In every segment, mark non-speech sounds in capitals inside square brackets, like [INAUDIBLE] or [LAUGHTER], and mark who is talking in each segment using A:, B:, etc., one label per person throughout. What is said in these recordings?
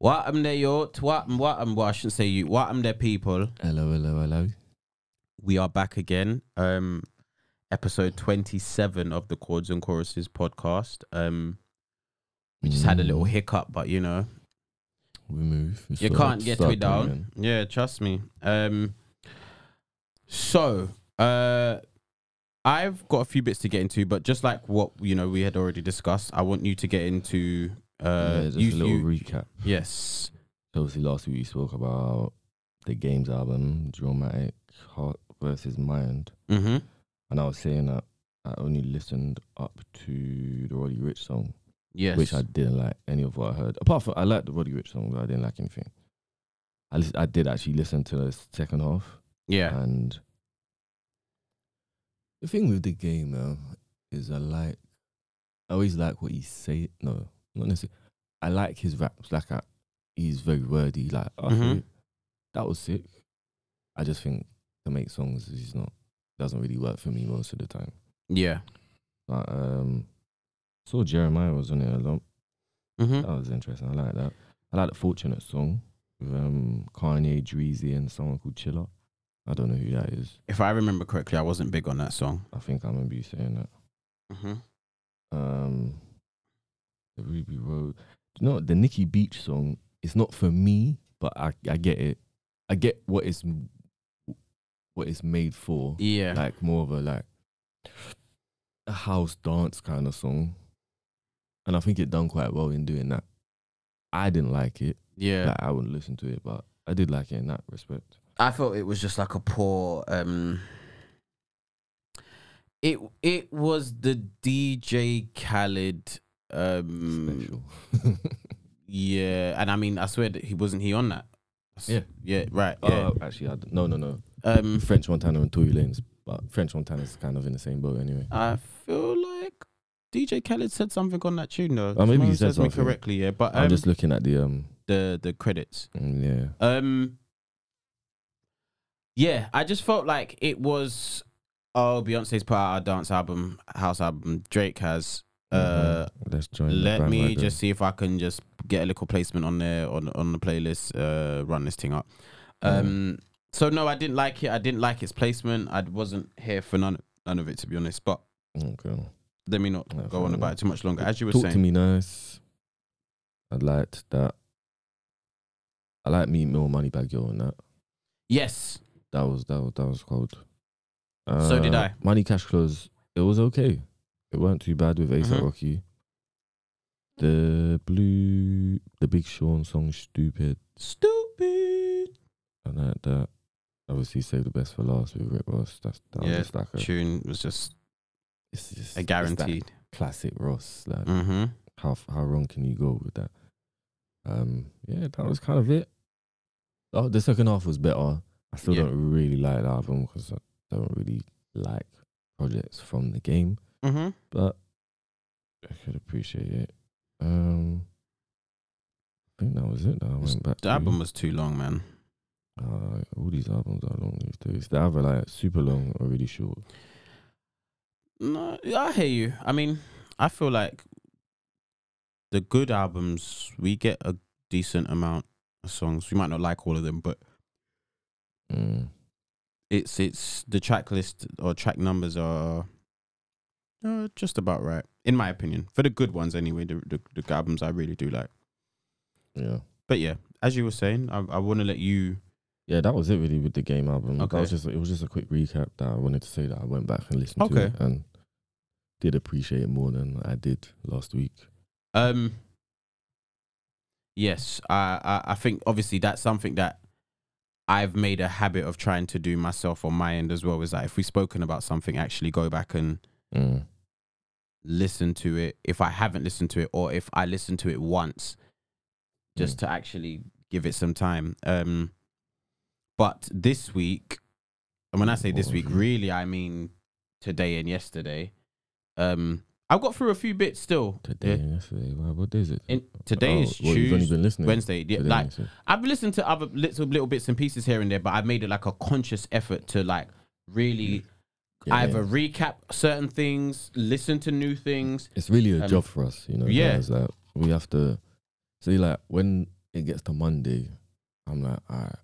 A: What am there, yo? What am what am? Well, I shouldn't say you. What am there, people?
B: Hello, hello, hello.
A: We are back again. Um, episode twenty-seven of the Chords and Choruses podcast. Um, we just had a little hiccup, but you know,
B: We move. We
A: you can't get me down.
B: moving.
A: Yeah, trust me. Um, so uh, I've got a few bits to get into, but just like what you know we had already discussed, I want you to get into. Uh,
B: yeah, just
A: you-
B: a little
A: you-
B: recap.
A: yes.
B: So obviously, last week we spoke about the Games album, Drillmatic Heart versus Mind,
A: Mm-hmm.
B: and I was saying that I only listened up to the Roddy Ricch song,
A: Yes.
B: which I didn't like any of what I heard. Apart from I liked the Roddy Ricch song, but I didn't like anything. I lis- I did actually listen to the second half,
A: yeah.
B: and the thing with the game now is I like I always like what he say. No, not necessarily. I like his raps. Like I, he's very wordy. Like I
A: Mhm.
B: that was sick. I just think to make songs is not doesn't really work for me most of the time.
A: Yeah.
B: But um, saw Jeremih was on it a lot.
A: Mm-hmm.
B: That was interesting. I like that. I like the Fortunate song with um Kanye, Dreezy, and someone called Chiller. I don't know who that is.
A: If I remember correctly, I wasn't big on that song.
B: I think I remember you saying that.
A: Mm-hmm.
B: um the Ruby Road. You know the Nicki Beach song is not for me, but I I get it. I get what it's what it's made for.
A: Yeah.
B: Like more of a like a house dance kind of song. And I think it done quite well in doing that. I didn't like it.
A: yeah.
B: Like I wouldn't listen to it, but I did like it in that respect.
A: I thought it was just like a poor. um It it was the DJ Khaled. Um
B: Special.
A: Yeah, and I mean, I swear that he wasn't he on that.
B: Yeah.
A: Yeah. Right. Yeah.
B: Oh, actually, I don't, no, no, no.
A: um.
B: French Montana and Tory Lanez, but French Montana's kind of in the same boat anyway.
A: I feel like DJ Khaled said something on that tune though.
B: Oh, maybe he said
A: me
B: something.
A: correctly. Yeah, but um,
B: I'm just looking at the um,
A: the the credits.
B: mm, yeah.
A: Um. Yeah, I just felt like it was. Oh, Beyonce's put out a dance album, house album. Drake has. Uh,
B: Mhm. let's join.
A: let me
B: bandwagon.
A: just see if I can just get a little placement on there on on the playlist. Uh, run this thing up. Um. So no, I didn't like it. I didn't like its placement. I wasn't here for none none of it to be honest. But
B: Okay.
A: let me not go on about it too much longer. As you were
B: Talk
A: saying,
B: to me nice. I liked that. I like me more Moneybagg Yo on that.
A: yes,
B: That was that was that was cold.
A: So did
B: Uh,
A: I.
B: Money cash close. It was okay. It weren't too bad with ASAP
A: Mhm.
B: Rocky. The blue, the Big Sean song, stupid.
A: stupid
B: and like that. Obviously, save the best for last with Rick Ross. That's that
A: Yeah,
B: just like a,
A: tune was just
B: it's just
A: a guaranteed.
B: classic Ross. Like
A: Mm-hmm.
B: how how wrong can you go with that? Um, yeah, that was kind of it. Oh, the second half was better. I still
A: Yeah.
B: don't really like the album because I don't really like projects from the game,
A: Mm-hmm.
B: but I could appreciate it. Um, I think that was it. That I went back.
A: The
B: to.
A: album was too long, man.
B: Uh, all these albums are long these days. They're either like super long or really short.
A: No, I hear you. I mean, I feel like the good albums we get a decent amount of songs. We might not like all of them, but
B: Mm.
A: it's it's the track list or track numbers are uh, just about right, in my opinion. For the good ones, anyway. The the, the albums I really do like.
B: Yeah.
A: But yeah, as you were saying, I I want to let you.
B: Yeah, that was it really with the game album. That
A: Okay.
B: was just it was just a quick recap that I wanted to say that I went back and listened to it and did appreciate it more than I did last week.
A: Um. Yes, I, I I think obviously that's something that I've made a habit of trying to do myself on my end as well. Is that if we've spoken about something, actually go back and
B: Mm.
A: Listen to it. If I haven't listened to it, or if I listen to it once, just
B: Mm.
A: to actually give it some time. Um. But this week, and when I say this week, really I mean today and yesterday. Um, I've got through a few bits still.
B: Today and yesterday. Wow, what is it?
A: In, today
B: Oh,
A: is
B: only
A: Tuesday.
B: been listening
A: Wednesday. Yeah, like? I've listened to other little little bits and pieces here and there, but I've made it like a conscious effort to like really
B: Yeah,
A: either
B: yeah.
A: recap certain things, listen to new things.
B: It's really a
A: um,
B: job for us, you know.
A: yeah.
B: guys, like we have to see like when it gets to Monday, I'm like, all right,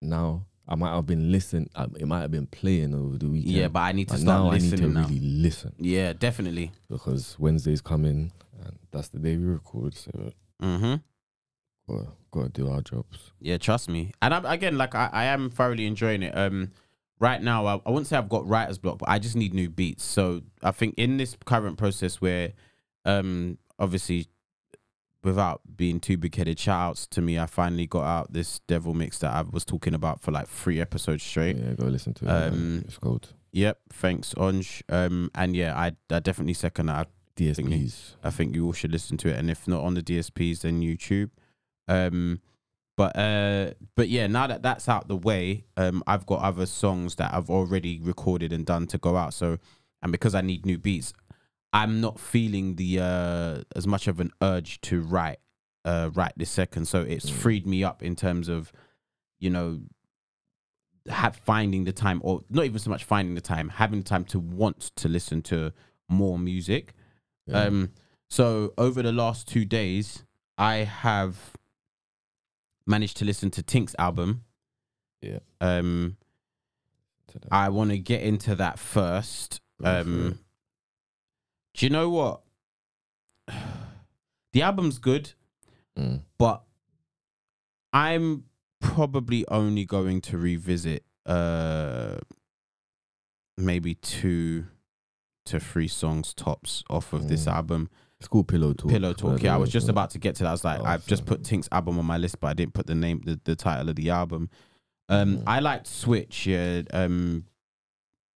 B: now I might have been listening. uh, It might have been playing over the weekend.
A: Yeah, but I need to start
B: now I need
A: listening
B: to
A: now.
B: really listen
A: Yeah, definitely.
B: because Wednesday's coming and that's the day we record. So
A: Mm-hmm.
B: gotta, gotta do our jobs.
A: Yeah, trust me. And I'm, again, like I, I am thoroughly enjoying it. Um, right now, I, I wouldn't say I've got writer's block, but I just need new beats. So I think in this current process where, um, obviously, without being too big headed, shout outs to me. I finally got out this devil mix that I was talking about for like three episodes straight.
B: Yeah, go listen to it.
A: Um,
B: it's called
A: Yep, thanks, Onj. Um, and yeah, I, I definitely second that.
B: DSPs.
A: I think you all should listen to it, and if not on the DSPs, then YouTube. Um, but uh, but yeah, now that that's out the way, um, I've got other songs that I've already recorded and done to go out. So, and because I need new beats, I'm not feeling the uh as much of an urge to write uh right this second. So it's
B: Mm.
A: freed me up in terms of, you know, have finding the time, or not even so much finding the time, having the time to want to listen to more music.
B: Yeah.
A: Um, so over the last two days, I have managed to listen to Tink's album.
B: Yeah.
A: Um. I want to get into that first. Um, do you know what? [SIGHS] The album's good,
B: Mm.
A: but I'm probably only going to revisit uh maybe two to three songs tops off of this
B: Mm.
A: album.
B: It's called Pillow Talk.
A: Pillow Talk. Yeah, I was just about to get to that. I was like,
B: Oh,
A: I've just put Tink's album on my list, but I didn't put the name, the, the title of the album. Um. I liked Switch. Yeah. Um,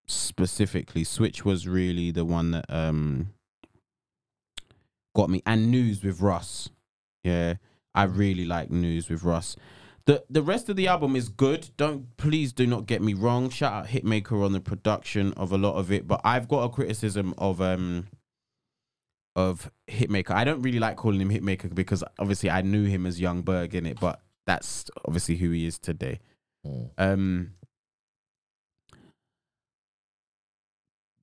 A: specifically, Switch was really the one that um got me, and News with Russ. Yeah, I really like News with Russ. The the rest of the album is good. Don't please do not get me wrong. Shout out Hitmaker on the production of a lot of it, but I've got a criticism of um of Hitmaker. I don't really like calling him Hitmaker because obviously I knew him as Young Berg in it, but that's obviously who he is today.
B: Mm.
A: Um,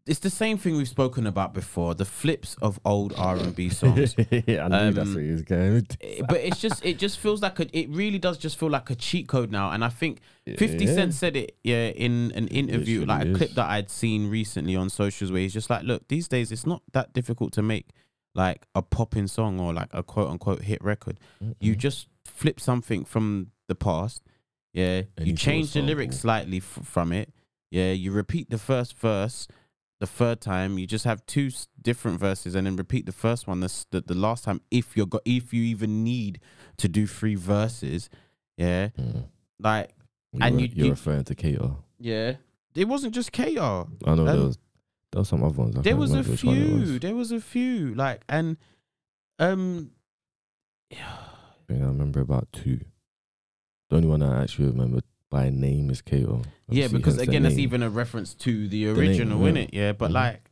A: it's the same thing we've spoken about before. The flips of old R and B [LAUGHS] songs.
B: yeah, I knew that's
A: Um,
B: what he was going.
A: Eh, but it's just it just feels like a it really does just feel like a cheat code now and i think 50 cent said it yeah in an interview like a clip that i'd seen recently on socials where he's just like look these days it's not that difficult to make like a popping song or like a quote unquote hit record you
B: Mm-mm.
A: just flip something from the past yeah
B: Any
A: you change the lyrics slightly f- from it yeah you repeat the first verse the third time you just have two s- different verses and then repeat the first one the, s- the, the last time if you're got if you even need to do three verses yeah
B: Mm.
A: like
B: You
A: and
B: were-
A: you-
B: you're
A: you-
B: referring to Cater.
A: yeah it wasn't just KR
B: I know
A: Um,
B: there was there was some other ones. I
A: there was a
B: remember which one it was.
A: few there was a few like and um
B: I think I remember about two. The only one I actually remember by name is Cater.
A: Yeah, because again, that's even a reference to the
B: name,
A: original,
B: yeah.
A: innit? Yeah, but
B: Mhm.
A: like,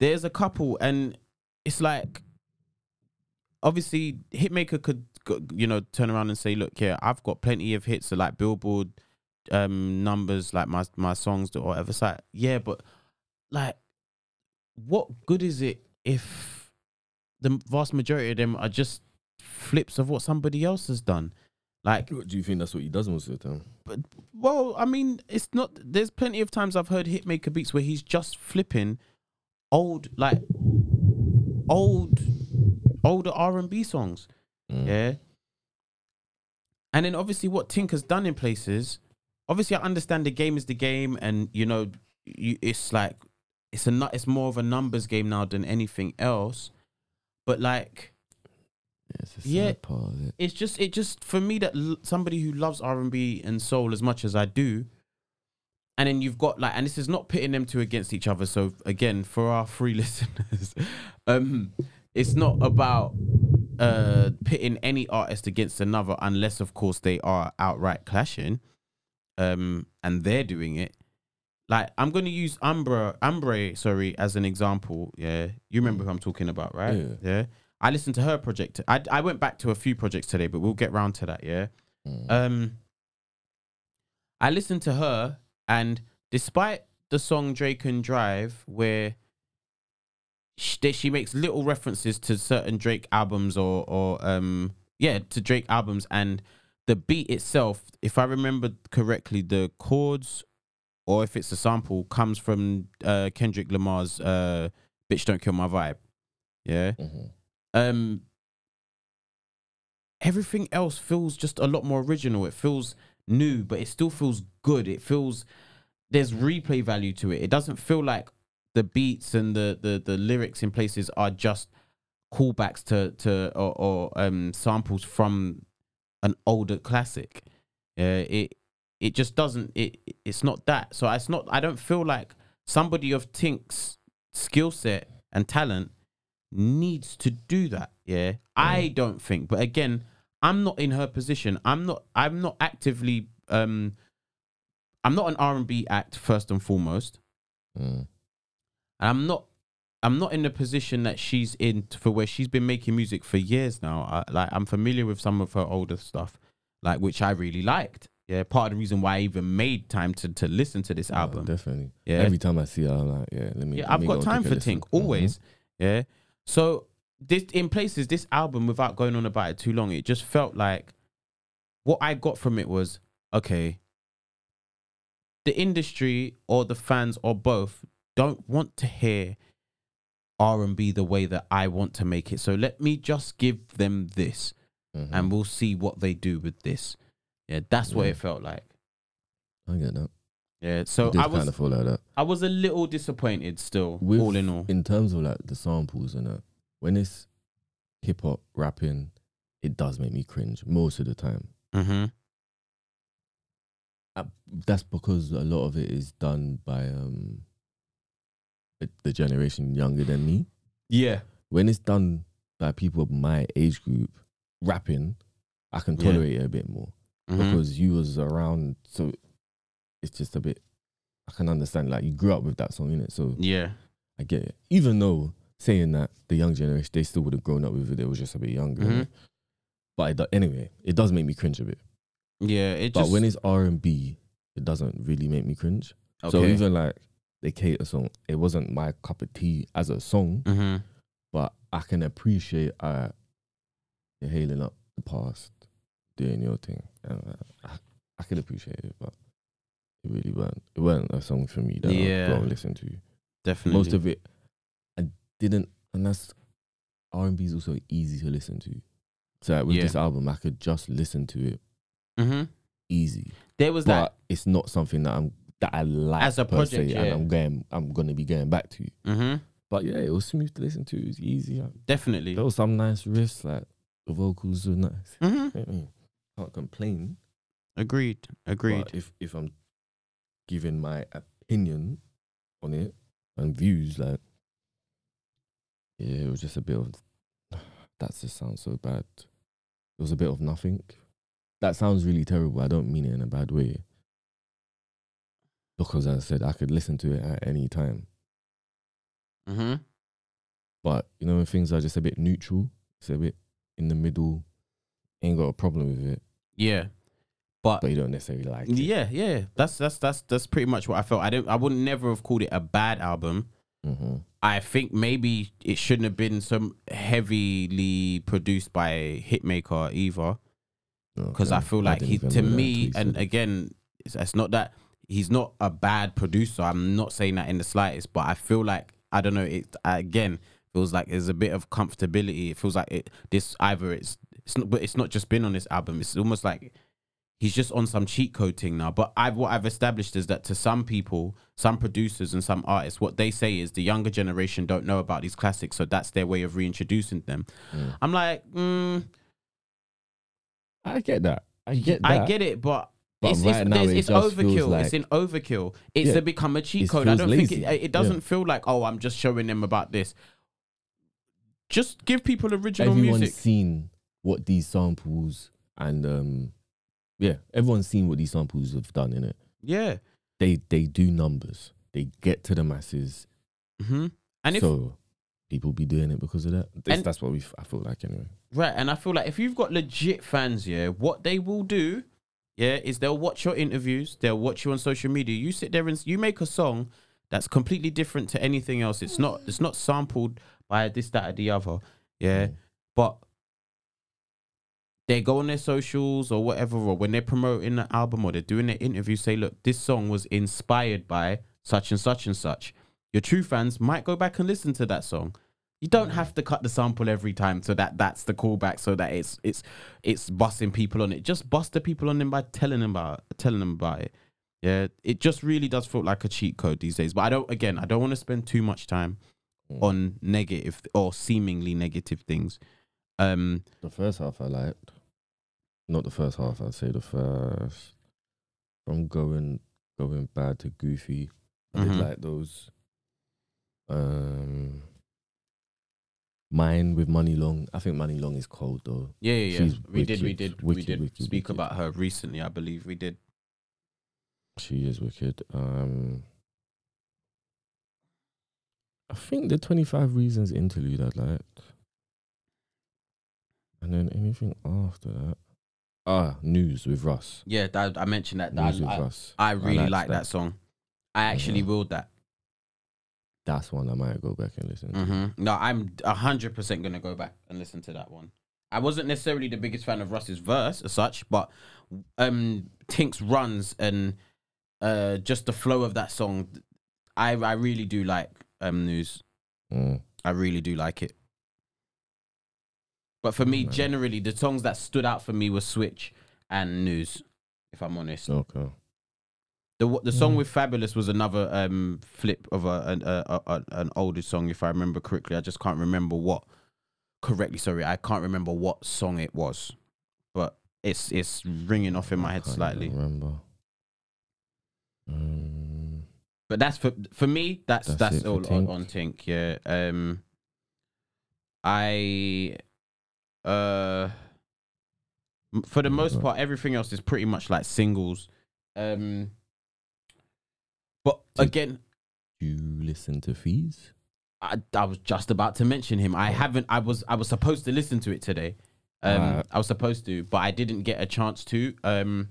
A: there's a couple, and it's like, obviously, Hitmaker could, you know, turn around and say, "Look, yeah, I've got plenty of hits, so like Billboard um numbers, like my my songs or whatever." It's like, yeah, but like, what good is it if the vast majority of them are just flips of what somebody else has done? Like,
B: Do you think that's what he does most of the time?
A: But well, I mean, it's not. There's plenty of times I've heard Hitmaker beats where he's just flipping old, like old, older R and B songs.
B: Mm.
A: Yeah. And then obviously what Tink has done in places, obviously I understand the game is the game, and you know, you, it's like it's a it's more of a numbers game now than anything else. But like,
B: Yeah, it's a sad
A: Yeah.
B: part of it.
A: it's just it just for me that l- somebody who loves r&b and soul as much as i do and then you've got like and this is not pitting them two against each other so again for our free [LAUGHS] listeners um it's not about uh pitting any artist against another unless of course they are outright clashing um and they're doing it like i'm going to use umbra umbre sorry as an example yeah you remember who i'm talking about right
B: Yeah.
A: yeah I listened to her project. I I went back to a few projects today, but we'll get round to that. Yeah.
B: Mm.
A: Um. I listened to her, and despite the song Drake and Drive, where she, she makes little references to certain Drake albums or or um yeah to Drake albums and the beat itself, if I remember correctly, the chords or if it's a sample comes from uh, Kendrick Lamar's uh, "Bitch Don't Kill My Vibe." Yeah.
B: Mhm.
A: Um. Everything else feels just a lot more original. It feels new, but it still feels good. It feels there's replay value to it. It doesn't feel like the beats and the the, the lyrics in places are just callbacks to to or, or um samples from an older classic. Yeah, it it just doesn't it it's not that. So it's not I don't feel like somebody of Tink's skill set and talent needs to do that. Yeah. I don't think. But again, I'm not in her position. I'm not I'm not actively um I'm not an R&B act first and foremost.
B: Mm.
A: And I'm not I'm not in the position that she's in for where she's been making music for years now. I, like I'm familiar with some of her older stuff, like which I really liked. Yeah, part of the reason why I even made time to to listen to this
B: Oh,
A: album.
B: definitely.
A: Yeah.
B: Every time I see her, I'm like, yeah, let me.
A: yeah,
B: let
A: I've
B: me
A: got
B: go
A: time for. Tink
B: Mhm.
A: always. Yeah, so this in places this album without going on about it too long, it just felt like what I got from it was okay. The industry or the fans or both don't want to hear R and B the way that I want to make it. So let me just give them this,
B: Mhm.
A: and we'll see what they do with this. Yeah, that's what
B: Yeah.
A: it felt like.
B: I get that.
A: Yeah, so
B: it did
A: I was
B: kind of feel like that.
A: I was a little disappointed still,
B: With-
A: all in all.
B: In terms of like the samples and that, when it's hip hop rapping, it does make me cringe most of the time.
A: Mm-hmm.
B: Uh, That's because a lot of it is done by um the- the generation younger than me.
A: Yeah.
B: When it's done by people of my age group rapping, I can
A: Yeah.
B: tolerate it a bit more
A: Mhm.
B: because you was around. So it's just a bit. I can understand. Like you grew up with that song in it, so
A: Yeah.
B: I get it. Even though saying that the young generation they still would have grown up with it, they was just a bit younger.
A: Mhm.
B: But it, do- anyway, it does make me cringe a bit.
A: Yeah. It
B: But
A: just
B: when it's R and B, it doesn't really make me cringe. So even like the Cater song, it wasn't my cup of tea as a song,
A: Mhm.
B: but I can appreciate uh, you're hailing up the past, doing your thing. And, uh, I, I can appreciate it, but it really weren't. It weren't a song for me that
A: Yeah.
B: I go and listen to.
A: definitely
B: Most of it, I didn't, and that's R and B is also easy to listen to. So like, with
A: Yeah.
B: this album, I could just listen to it
A: hmm
B: easy.
A: There was
B: that it's not something that I'm that I like
A: As a project,
B: se,
A: yeah.
B: and I'm going, I'm gonna be going back to.
A: that. hmm
B: But yeah, it was smooth to listen to. It was easy.
A: Definitely.
B: There was some nice riffs, like the vocals were nice.
A: hmm
B: Mm-mm. Can't complain.
A: Agreed. Agreed.
B: But if if I'm giving my opinion on it and views, like yeah, it was just a bit of [SIGHS] that just sounds so bad. It was a bit of nothing. That sounds really terrible. I don't mean it in a bad way. Because as I said, I could listen to it at any time.
A: hmm
B: But you know, when things are just a bit neutral, it's a bit in the middle, ain't got a problem with it.
A: Yeah. But
B: But you don't necessarily like it.
A: yeah, yeah. That's that's that's that's pretty much what I felt. I didn't. I would never have called it a bad album.
B: Mm-hmm.
A: I think maybe it shouldn't have been so heavily produced by Hitmaker either. because I feel like he to me and again it's, it's not that he's not a bad producer I'm not saying that in the slightest but I feel like I don't know it again feels like there's a bit of comfortability it feels like it this either it's it's not but it's not just been on this album it's almost like he's just on some cheat code thing now but I've what I've established is that to some people some producers and some artists what they say is the younger generation don't know about these classics so that's their way of reintroducing them
B: Mm.
A: I'm like mm,
B: I get that. I get that.
A: I get it, but,
B: But
A: it's,
B: right
A: it's,
B: now it
A: it's overkill.
B: like-
A: it's in overkill. It's
B: Yeah.
A: become a cheat code. I don't
B: lazy.
A: think it, it doesn't feel like oh I'm just showing them about this. Just give people original
B: Everyone's
A: music.
B: seen what these samples and um, yeah, everyone's seen what these samples have done in it.
A: Yeah.
B: They they do numbers. They get to the masses.
A: hmm And if
B: so people be doing it because of that. That's,
A: And-
B: that's what we. I feel like anyway.
A: right, and I feel like if you've got legit fans, yeah, what they will do, yeah, is they'll watch your interviews, they'll watch you on social media. You sit there and you make a song that's completely different to anything else. It's not it's not sampled by this, that, or the other. Yeah.
B: Mm.
A: But they go on their socials or whatever, or when they're promoting the album or they're doing their interview, say, look, this song was inspired by such and such and such. Your true fans might go back and listen to that song. You don't have to cut the sample every time so that that's the callback, so that it's it's it's busting people on it. Just bust the people on them by telling them about telling them about it. Yeah, it just really does feel like a cheat code these days. But I don't. Again, I don't want to spend too much time
B: Mm.
A: on negative or seemingly negative things. Um,
B: The first half I liked. Not the first half. I'd say the first. From going going bad to goofy. I
A: Mhm.
B: did like those. Um. Mine with Monaleo. I think Monaleo is cold though.
A: yeah, yeah, yeah. We did, we
B: wicked,
A: did, we did speak
B: wicked.
A: about her recently. I believe we did.
B: She is wicked. Um. I think the twenty five reasons interlude I liked. And then anything after that. Ah, news with Russ.
A: Yeah, that, I mentioned that.
B: News
A: that
B: with
A: I,
B: Russ.
A: I really like that. song. I actually
B: Mhm.
A: willed that.
B: That's one I might go back and listen to.
A: hmm No, I'm hundred percent gonna go back and listen to that one. I wasn't necessarily the biggest fan of Russ's verse as such, but um Tink's runs and uh just the flow of that song, I I really do like um News.
B: Mm.
A: I really do like it. But for me, generally, the songs that stood out for me were Switch and News. If I'm honest,
B: Okay.
A: the the song
B: Mm.
A: with Fabolous was another um flip of a an a, a, an older song, if I remember correctly. I just can't remember what correctly. Sorry, I can't remember what song it was, but it's it's ringing off in my head
B: can't
A: slightly.
B: even remember. Um,
A: But that's for for me. That's
B: That's
A: that's,
B: it for
A: all on,
B: Tink.
A: on Tink. Yeah. Um. I. Uh. For the most part, everything else is pretty much like singles. Um. But
B: Tink.
A: again,
B: you listen to fees?
A: I, I was just about to mention him. I
B: Oh.
A: haven't. I was. I was supposed to listen to it today. Um,
B: Alright.
A: I was supposed to, but I didn't get a chance to. Um.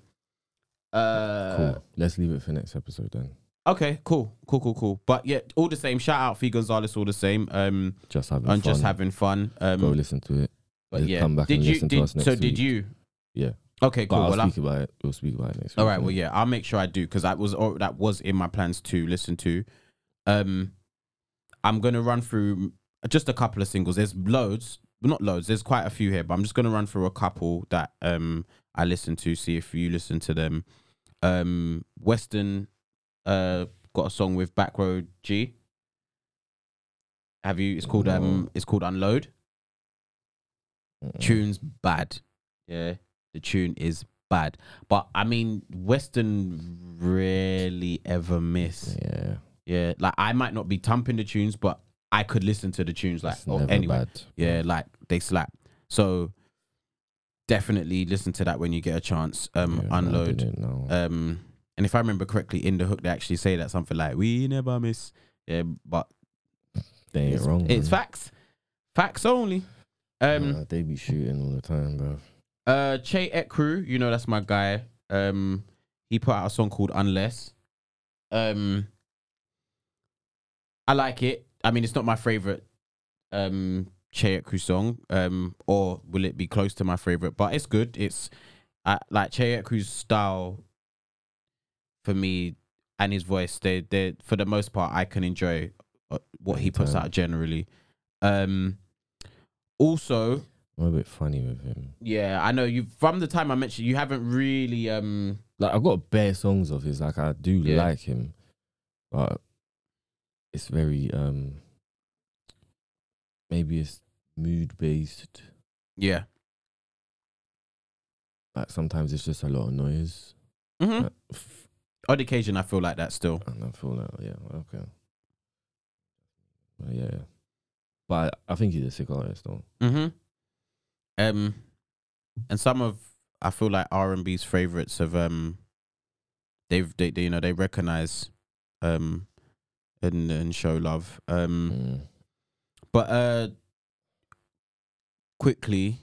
A: Uh.
B: Cool. Let's leave it for next episode then.
A: Okay. Cool. Cool. Cool. Cool. But yeah, all the same. Shout out Fee Gonzalez. All the same. Um.
B: Just having
A: and
B: fun.
A: just having fun.
B: Go
A: Um.
B: listen to it.
A: But yeah.
B: come back
A: did
B: and
A: you?
B: listen to
A: Did,
B: us next
A: so did you?
B: Yeah.
A: Okay.
B: But
A: Cool.
B: I'll
A: Well,
B: speak about it. We'll speak about it next
A: all
B: week.
A: right. Well, yeah. I'll make sure I do because that was or that was in my plans to listen to. Um. I'm gonna run through just a couple of singles. There's loads, but not loads. There's quite a few here, but I'm just gonna run through a couple that um I listened to. See if you listen to them. Um, WSTRN, uh, got a song with Backroad Gee. Have you? It's called um. It's called Unload. Tune's bad. Yeah, the tune is bad. But I mean, WSTRN rarely ever miss.
B: Yeah.
A: Yeah, like I might not be thumping the tunes, but I could listen to the tunes like oh, anyway.
B: bad.
A: Yeah, like they slap. So definitely listen to that when you get a chance. Um,
B: Yeah,
A: unload. Um, and if I remember correctly, in the hook they actually say that something like "We never miss." Yeah, but
B: they ain't
A: it's,
B: wrong.
A: it's
B: man.
A: facts, facts only. Um,
B: Nah, they be shooting all the time, bro.
A: Uh, Che Ecru, you know that's my guy. Um, he put out a song called Unless. Um, I like it. I mean, it's not my favorite um Che Ecru song. Um, or will it be close to my favorite? But it's good. It's uh, like Che Ecru's style for me and his voice. They they for the most part I can enjoy uh, what he puts out generally. Um, also
B: I'm a bit funny with him.
A: yeah, I know you. From the time I mentioned, you haven't really. Um,
B: Like I've got bare songs of his. Like I do
A: Yeah.
B: like him, but it's very um maybe it's mood based.
A: yeah.
B: Like sometimes it's just a lot of noise.
A: hmm
B: f-
A: On occasion, I feel like that still.
B: and I feel like yeah, okay. But yeah. But I think he's a sick artist though.
A: hmm Um, and some of I feel like R and B's favorites have um, they've they, they you know they recognize um, and and show love. Um,
B: Mm.
A: but uh, quickly,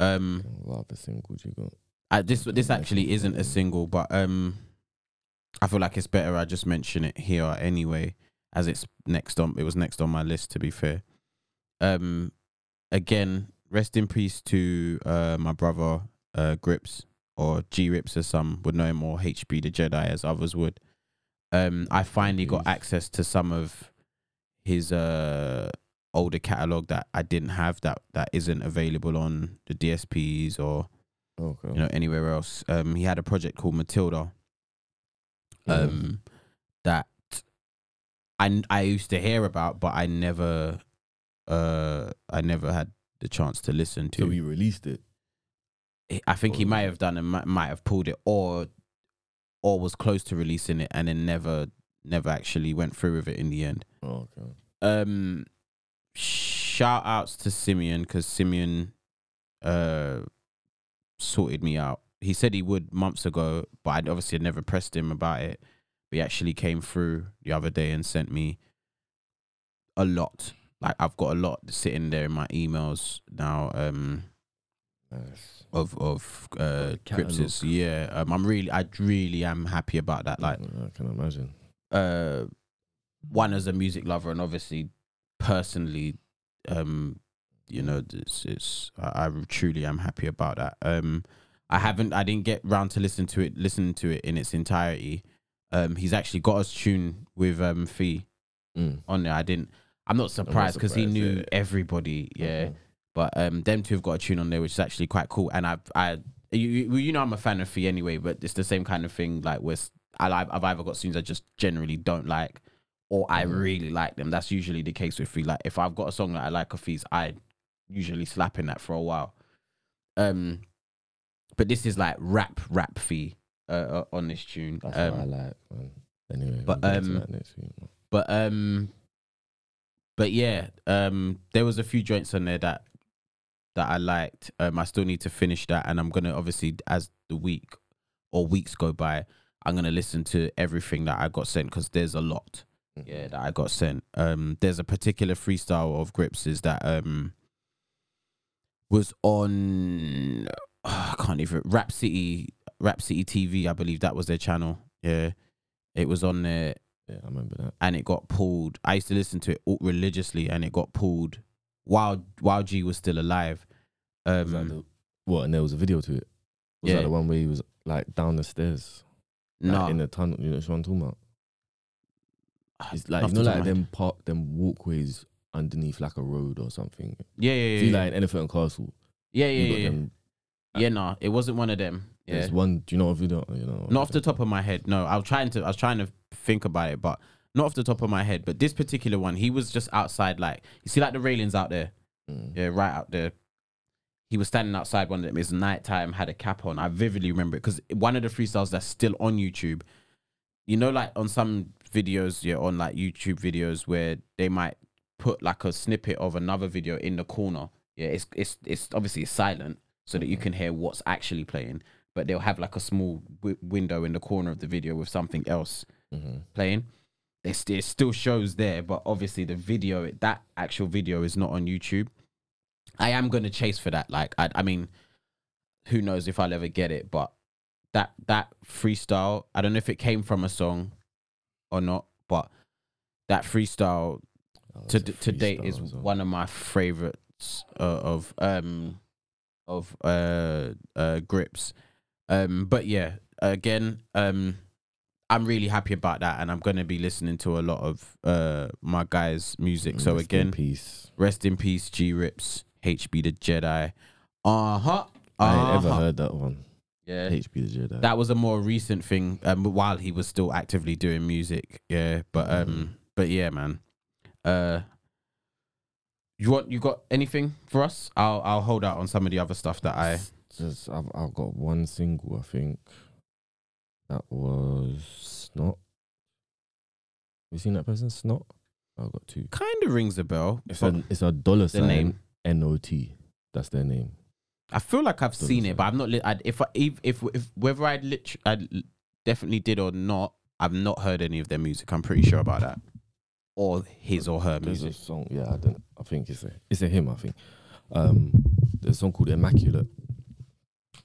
A: um,
B: What other singles you got?
A: I, this this actually isn't a single, but um, I feel like it's better I just mention it here anyway, as it's next on. It was next on my list. To be fair, um, again, rest in peace to uh, my brother uh, Grips or G Rips as some would know him, or HB the Jedi as others would. Um, I finally got access to some of his uh older catalog that I didn't have that that isn't available on the DSPs or
B: Okay.
A: you know anywhere else. Um, he had a project called Matilda. Um, that I I used to hear about, but I never uh I never had the chance to listen to.
B: so he released it.
A: I think he might have done and might, might have pulled it or or was close to releasing it and then never never actually went through with it in the end.
B: Oh, okay.
A: Um shout outs to Simeon because Simeon uh sorted me out. He said he would months ago, but I'd obviously had never pressed him about it. But he actually came through the other day and sent me a lot. Like I've got a lot sitting there in my emails now. Um
B: Nice.
A: of of uh
B: catalogue.
A: Yeah, um, I'm really, I really am happy about that. Like,
B: I can imagine.
A: uh, one as a music lover, and obviously personally, um, you know, it's, it's I, I truly am happy about that. Um, I haven't, I didn't get round to listen to it, listen to it in its entirety. Um, he's actually got us tune with um Fee
B: Mm.
A: on there. I didn't. I'm not surprised because he knew
B: yeah.
A: everybody. Yeah.
B: Mhm.
A: But um, them two have got a tune on there, which is actually quite cool. And I've, I, you, you know, I'm a fan of Fee anyway, but it's the same kind of thing. Like, with I, like- I've either got tunes I just generally don't like, or I
B: Mhm.
A: really like them. That's usually the case with Fee. Like, if I've got a song that I like of Fee's, I usually slap in that for a while. Um, but this is like rap, rap Fee uh, uh, on this tune.
B: That's
A: um,
B: what I like, man. Anyway,
A: but,
B: we'll
A: um. But um, but yeah, um, there was a few joints on there that that I liked. Um, I still need to finish that, and I'm gonna obviously as the week or weeks go by, I'm gonna listen to everything that I got sent because there's a lot. Yeah, that I got sent. Um, there's a particular freestyle of Grips is that um was on [SIGHS] I can't even Rap City Rap City TV. I believe that was their channel. Yeah, it was on there
B: Yeah, I remember that.
A: and it got pulled. I used to listen to it all religiously, and it got pulled while while G was still alive. Um,
B: the, what? And there was a video to it. Was
A: Yeah.
B: that the one where he was like down the stairs, like,
A: no,
B: in the tunnel? You know what I'm talking about? It's like
A: off
B: you know, like them park, them walkways underneath like a road or something.
A: yeah, yeah,
B: See,
A: yeah,
B: like in Elephant and Castle,
A: yeah, yeah,
B: you
A: yeah, yeah.
B: them.
A: yeah. No, it wasn't one of them. Yeah,
B: There's one. Do you know what video? You know,
A: not off the top of my head. No, I was trying to. I was trying to think about it, but not off the top of my head. But this particular one, he was just outside. Like you see, like the railings out there.
B: Mm.
A: Yeah, right out there. He was standing outside one of them. It's nighttime, had a cap on. I vividly remember it because one of the freestyles that's still on YouTube, you know, like on some videos, yeah, on like YouTube videos where they might put like a snippet of another video in the corner. Yeah, it's it's it's obviously silent so that you can hear what's actually playing, but they'll have like a small w- window in the corner of the video with something else
B: hmm
A: playing. It still shows there, but obviously the video, that actual video is not on YouTube. I am gonna chase for that. Like, I, I mean, who knows if I'll ever get it, but that that freestyle, I don't know if it came from a song or not, but that freestyle
B: Oh,
A: to
B: a
A: to date is
B: well.
A: one of my favorites uh, of um of uh uh grips um but yeah again um i'm really happy about that and i'm going to be listening to a lot of uh my guys music so
B: Rest in
A: again
B: peace.
A: rest in peace g rips hb the jedi uh-huh
B: I ain't ever
A: uh-huh.
B: heard that one.
A: yeah
B: HB the Jedi.
A: that was a more recent thing um while he was still actively doing music yeah but um
B: Mhm.
A: but yeah man uh you want you got anything for us i'll i'll hold out on some of the other stuff that i
B: Just I've I've got one single. I think that was $NOT. You seen that person $NOT? I've got two.
A: kind of rings a bell
B: It's a it's a dollar sign.
A: name
B: N O T. That's their name.
A: i feel like i've
B: Doesn't
A: seen
B: say.
A: it but i've not li- I'd, if i if, if if whether I'd lit i definitely did or not i've not heard any of their music i'm pretty sure about that or his or her
B: There's
A: music
B: a song. Yeah, I don't. I think it's a it's a him. I think. Um, there's a song called Immaculate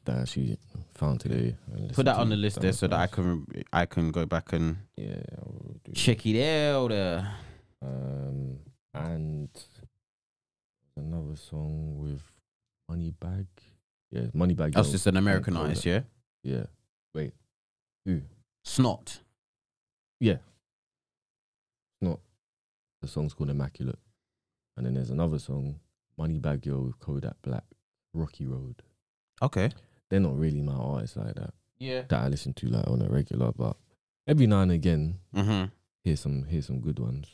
B: that I actually found today.
A: put that
B: to.
A: on the list there so that i can i can go back and
B: Yeah, I will do.
A: check it out uh,
B: Um, and another song with Moneybagg. Yeah, Moneybagg.
A: That's
B: Yo
A: just an American artist, yeah.
B: Yeah. Wait. Who?
A: $NOT.
B: Yeah. Not. The song's called Immaculate. And then there's another song, Moneybagg Yo with Kodak Black, Rocky Road.
A: Okay.
B: They're not really my artists like that.
A: Yeah.
B: That I listen to like on a regular, but every now and again,
A: Mm-hmm.
B: hear some hear some good ones.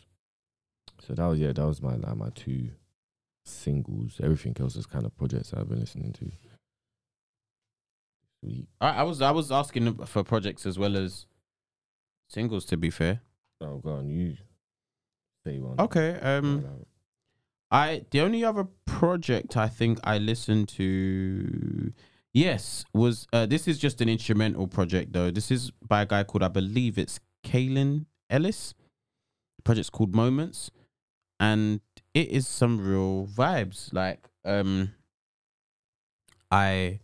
B: So that was yeah, that was my like my two singles. Everything else is kind of projects I've been listening to. Sweet.
A: I, I was I was asking for projects as well as singles. To be fair.
B: Oh god, on, you say one.
A: Okay. Um. I the only other project I think I listened to, yes, was uh, this is just an instrumental project though. This is by a guy called I believe it's Kaelin Ellis. The project's called Moments, and it is some real vibes. Like um, I,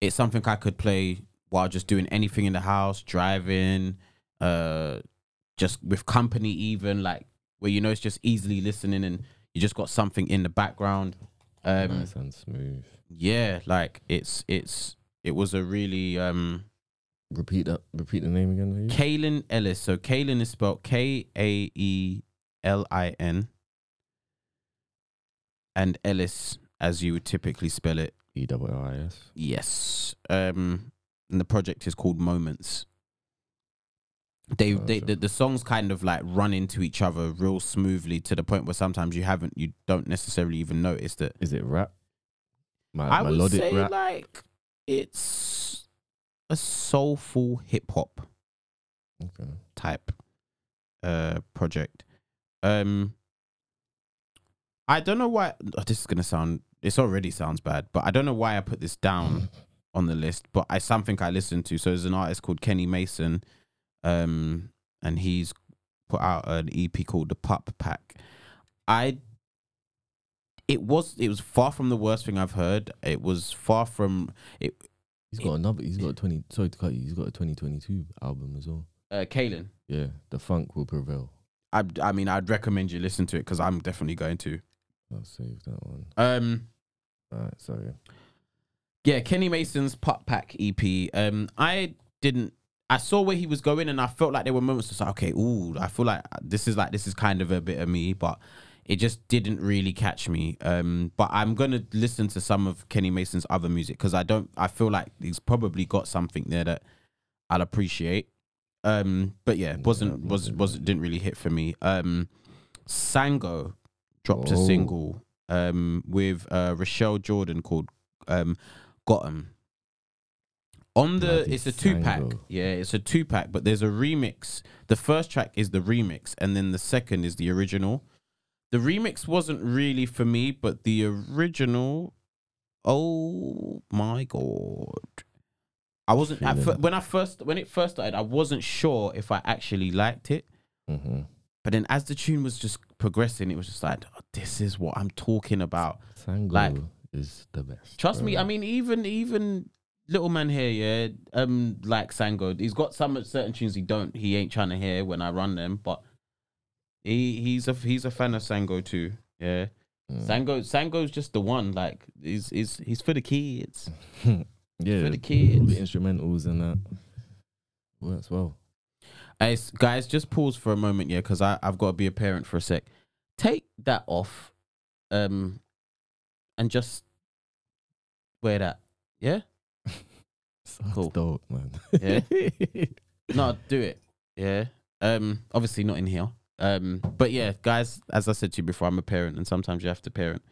A: it's something I could play while just doing anything in the house, driving, uh, just with company, even like where you know it's just easily listening and you just got something in the background. Um,
B: nice and smooth.
A: Yeah, like it's it's it was a really um
B: Repeat that. Repeat the name again.
A: Kaelin Ellis. So Kaelin is spelled K A E L I N, and Ellis as you would typically spell it.
B: E L I S.
A: Yes. Um, and the project is called Moments. They,
B: Oh,
A: they
B: so-
A: the, the songs kind of like run into each other real smoothly to the point where sometimes you haven't you don't necessarily even notice that
B: Is it rap? My,
A: I would
B: melodic
A: say
B: rap.
A: like it's a soulful hip hop
B: Okay.
A: type uh project. Um I don't know why oh, this is gonna sound this already sounds bad, but I don't know why I put this down [LAUGHS] on the list, but I something I listened to. So there's an artist called Kenny Mason, um, and he's put out an EP called The Pup Pack. I it was it was far from the worst thing I've heard. It was far from it
B: He's got another. He's got a twenty. Sorry to cut you. He's got a twenty twenty two album as well.
A: uh Kaelin.
B: Yeah, the funk will prevail.
A: I I mean I'd recommend you listen to it because I'm definitely going to.
B: I'll save that one.
A: Um
B: All right, sorry.
A: yeah, Kenny Mason's Pup Pack EP. Um I didn't I saw where he was going and I felt like there were moments just like, okay, ooh, I feel like this is like this is kind of a bit of me, but it just didn't really catch me. Um but I'm gonna listen to some of Kenny Mason's other music because I don't I feel like he's probably got something there that I'll appreciate. Um but yeah, wasn't was was didn't really hit for me. Um Sango dropped a
B: Oh.
A: single um with uh Rochelle Jordan called um Gotham. On the
B: Bloody
A: it's a two pack. Yeah, it's a two pack, but there's a remix. The first track is the remix, and then the second is the original. The remix wasn't really for me, but the original, oh my god. I wasn't at
B: it.
A: when I first when it first started, I wasn't sure if I actually liked it.
B: Mm-hmm.
A: But then as the tune was just progressing, it was just like, oh, this is what I'm talking about.
B: Sango
A: Like-
B: is the best.
A: Trust me. I mean, even even little man here, yeah, um, like Sango, he's got some certain tunes he don't, he ain't trying to hear when I run them, but he he's a he's a fan of Sango too, yeah.
B: Mm.
A: Sango Sango's just the one, like he's he's he's for the kids. [LAUGHS]
B: yeah,
A: for the
B: all
A: kids.
B: the instrumentals and that works well.
A: Hey, guys, just pause for a moment, yeah, because I I've got to be a parent for a sec. Take that off, um, and just wear that, yeah. [LAUGHS]
B: Sounds
A: Cool.
B: dope, man.
A: Yeah. [LAUGHS] No, do it. Yeah. Um. Obviously not in here. Um. But yeah, guys. As I said to you before, I'm a parent, and sometimes you have to parent.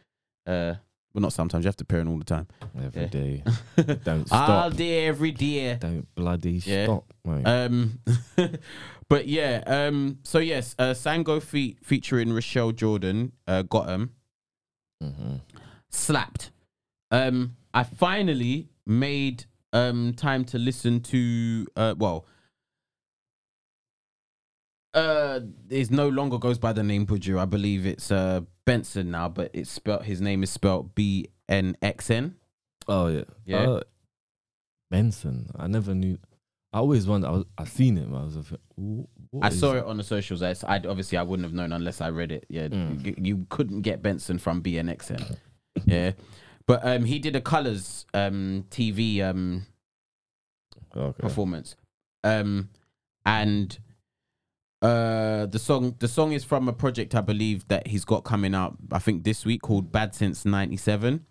A: Uh. Well, not sometimes. You have to parent all the time.
B: Every
A: Yeah.
B: day. [LAUGHS] Don't stop.
A: All day, every day.
B: Don't bloody
A: Yeah.
B: stop.
A: Um. [LAUGHS] but yeah. Um. So yes. Uh. Sango fe- featuring Rochelle Jordan. Uh. Got him.
B: mm-hmm.
A: slapped. Um, I finally made um time to listen to uh well uh is no longer goes by the name Buju. I believe it's uh Benson now, but it's spelled his name is spelled B N X N.
B: Oh yeah,
A: Yeah.
B: Uh, Benson. I never knew. I always wondered. I, was, I seen it. I was like, what
A: I saw it on the socials. I, I obviously I wouldn't have known unless I read it. Yeah,
B: Mm.
A: you, you couldn't get Benson from BNXN. [LAUGHS] yeah, But um, he did a Colors um TV um
B: Okay.
A: performance. Um, and uh, the song the song is from a project I believe that he's got coming out. I think this week called Bad Since '97.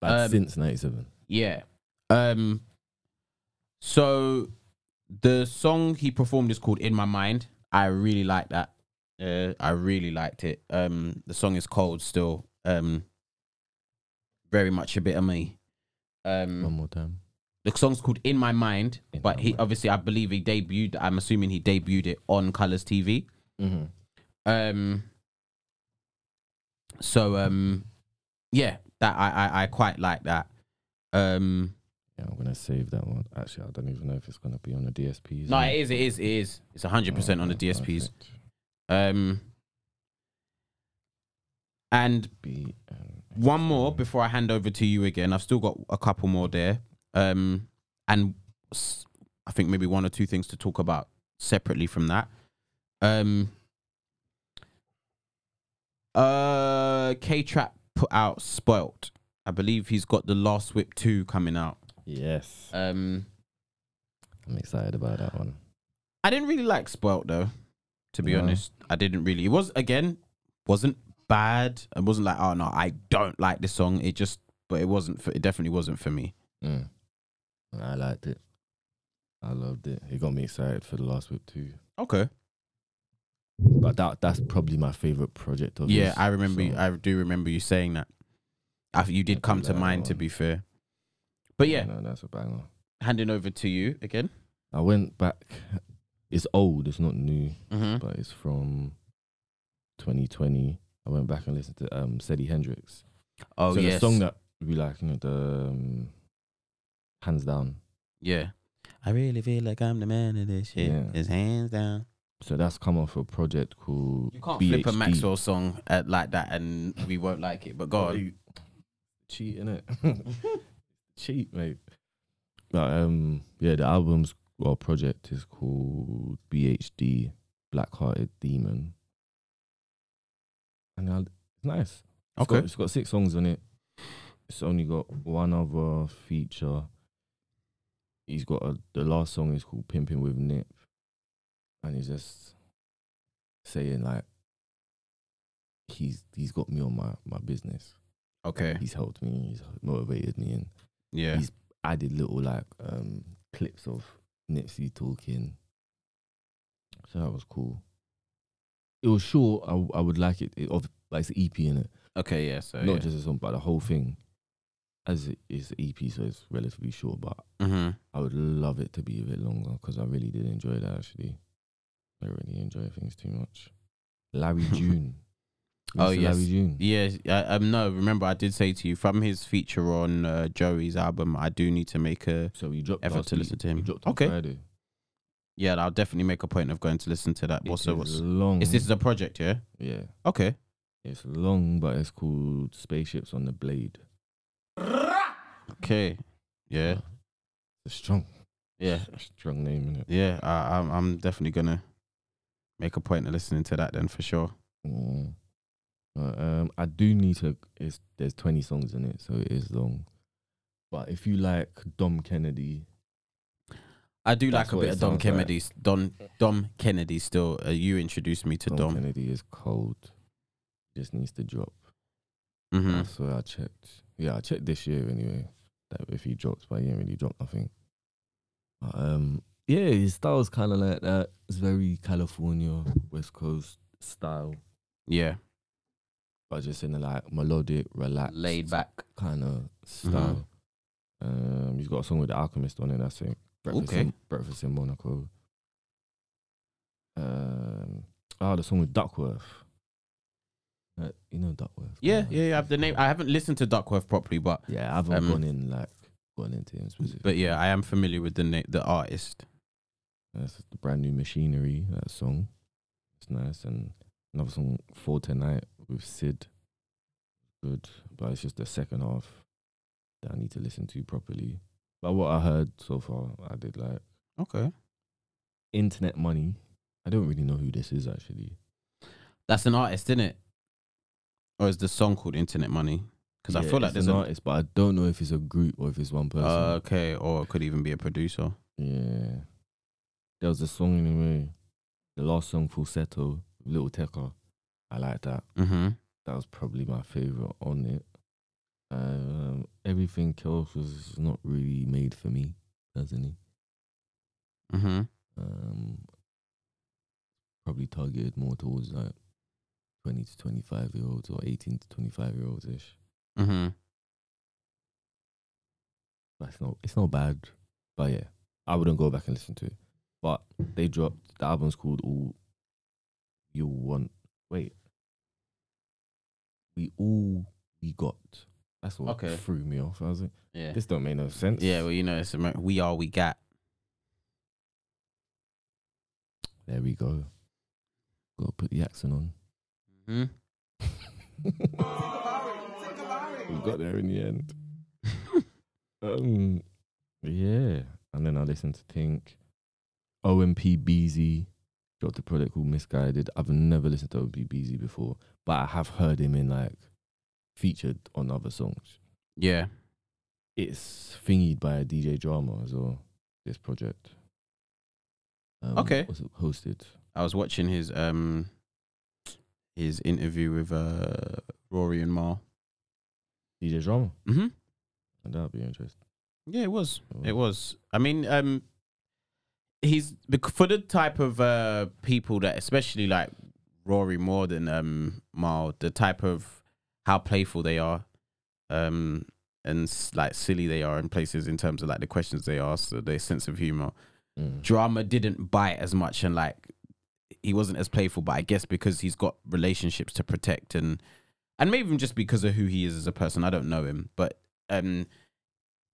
B: Like,
A: um,
B: since '97.
A: Yeah. Um. So the song he performed is called "In My Mind." I really like that. Uh, I really liked it. Um, the song is cold still. Um, very much a bit of me. Um,
B: One more time.
A: The song's called "In My Mind,"
B: In
A: but
B: My
A: he
B: Mind.
A: obviously I believe he debuted. I'm assuming he debuted it on Colors TV.
B: Mm-hmm.
A: Um. So um, yeah, that I I, I quite like that. Um.
B: Yeah, I'm gonna save that one. Actually, I don't even know if it's gonna be on the DSPs.
A: No, it is. It is. It is. It's hundred percent on the DSPs.
B: perfect.
A: Um. And one more before I hand over to you again. I've still got a couple more there. Um, and I think maybe one or two things to talk about separately from that. Um, uh, K Trap put out Spoilt. I believe he's got the Last Whip two coming out.
B: Yes,
A: Um,
B: I'm excited about that one.
A: I didn't really like Spoilt though. To be
B: No.
A: honest, I didn't really. It was again wasn't bad. It wasn't like oh no, I don't like this song. It just, but it wasn't. For, it definitely wasn't for me.
B: Mm. I liked it. I loved it. It got me excited for the last whip too.
A: Okay.
B: But that that's probably my favorite project of
A: Yeah,
B: his,
A: I remember. You,
B: so-
A: I do remember you saying that. I, you did come to mind. To be fair, but yeah,
B: no, that's a banger.
A: handing over to you again.
B: I went back. It's old. It's not new,
A: Mm-hmm.
B: but it's from 2020. I went back and listened to um Seddy Hendrinx.
A: Oh
B: so
A: yes,
B: the song that we like, you know, the um, hands down.
A: yeah. I really feel like I'm the man of this shit.
B: Yeah.
A: His hands down.
B: So that's come off a project called
A: You can't
B: BHD.
A: flip a Maxwell song uh, like that and we won't like it. But go on.
B: Cheating it. [LAUGHS] Cheat, mate. But um, yeah, the album's well project is called BHD, Black Hearted Demon, and uh, it's nice. It's got,
A: Okay.
B: it's got six songs on it. It's only got one other feature. He's got a, the last song is called "Pimping with Nip," and he's just saying like he's he's got me on my my business.
A: Okay.
B: He's helped me. He's motivated me, and
A: Yeah.
B: he's added little like um clips of Nipsey talking. So that was cool. It was short. I I would like it. it of like it's an EP in it,
A: Okay. Yeah. So
B: not
A: yeah.
B: just a song, but the whole thing. As it is EP, so it's relatively short. But
A: Mm-hmm.
B: I would love it to be a bit longer because I really did enjoy that. Actually, I really enjoy things too much. Larry [LAUGHS] June.
A: Oh, yes.
B: Larry June.
A: Yeah, I, um, no. Remember, I did say to you from his feature on uh, Joey's album, I do need to make a.
B: So we dropped
A: Effort to listen to him. Okay.
B: Friday.
A: Yeah, I'll definitely make a point of going to listen to that.
B: It
A: What's what's?
B: long?
A: Is this a project? Yeah.
B: Yeah.
A: Okay.
B: It's long, but it's called Spaceships on the Blade.
A: Okay. Yeah.
B: It's strong.
A: Yeah. [LAUGHS]
B: Strong name, innit?
A: Yeah. I, I'm. I'm definitely gonna make a point of listening to that then for sure.
B: Mm. But, um, I do need to. It's there's 20 songs in it, so it is long. But if you like Dom Kennedy,
A: I do
B: That's
A: like a bit of Dom
B: sounds like.
A: Kennedy. Don Dom Kennedy. Still, uh, you introduced me to
B: Dom,
A: Dom.
B: Kennedy is cold. Just needs to drop.
A: hmm
B: That's what I checked. Yeah, I checked this year anyway. That if he drops, but he ain't really dropped nothing. But, um, yeah, his style's kind of like that. It's very California West Coast style,
A: Yeah.
B: but just in a like melodic, relaxed,
A: Laid back.
B: kind of style. Um, he's got a song with the Alchemist on it. That's it. Breakfast,
A: Okay.
B: in, Breakfast in Monaco. Um, oh, the song with Duckworth. Uh, you know Duckworth.
A: Yeah. Yeah. Yeah. I have the name. I haven't listened to Duckworth properly, but
B: Yeah, I haven't
A: Um,
B: gone in like gone into him specifically.
A: but yeah, I am familiar with the na- the artist.
B: That's the brand new machinery. That song, it's nice. And another song, "For Tonight" with Sid, good. But it's just the second half that I need to listen to properly. But what I heard so far, I did like
A: Okay.
B: Internet Money. I don't really know who this is actually.
A: That's an artist, isn't it? Or is the song called Internet Money? Because I
B: Yeah,
A: feel like
B: it's
A: there's
B: an
A: a,
B: artist, but I don't know if it's a group or if it's one person.
A: uh, okay, or it could even be a producer.
B: yeah, there was a song in The last song, Falsetto, Lil Tecca. I like that.
A: Mm-hmm.
B: That was probably my favorite on it. Um, everything else was not really made for me, personally.
A: Mm-hmm.
B: Um, probably targeted more towards like twenty to twenty-five year olds or eighteen to twenty-five year olds ish.
A: Mm-hmm.
B: That's not it's not bad, but yeah, I wouldn't go back and listen to it. But they dropped the album's called All You Want. Wait, we all we got. That's what
A: Okay.
B: threw me off. I was like,
A: Yeah.
B: this don't make no sense.
A: Yeah, well, you know, it's Amer- we are, we got.
B: there we go. Got to put the accent on. [LAUGHS]
A: Mm-hmm.
B: we got there in the end. [LAUGHS] um, yeah, and then I listened to Think. OMB Peezy dropped a project called Misguided. I've never listened to OMB Peezy before, but I have heard him in like featured on other songs.
A: Yeah.
B: It's thingied by a DJ drama as well. This project. Um,
A: Okay.
B: Was it hosted?
A: I was watching his um his interview with uh Rory and Mal.
B: DJ drama.
A: Mm-hmm.
B: That'd be interesting.
A: Yeah, it was. It was. I mean, um, he's for the type of uh people that, especially like Rory more than um Mal, the type of how playful they are, um, and like silly they are in places in terms of like the questions they ask, so their sense of humor.
B: Mm.
A: Drama didn't bite as much, and like he wasn't as playful. But I guess because he's got relationships to protect, and and maybe even just because of who he is as a person. I don't know him, but um,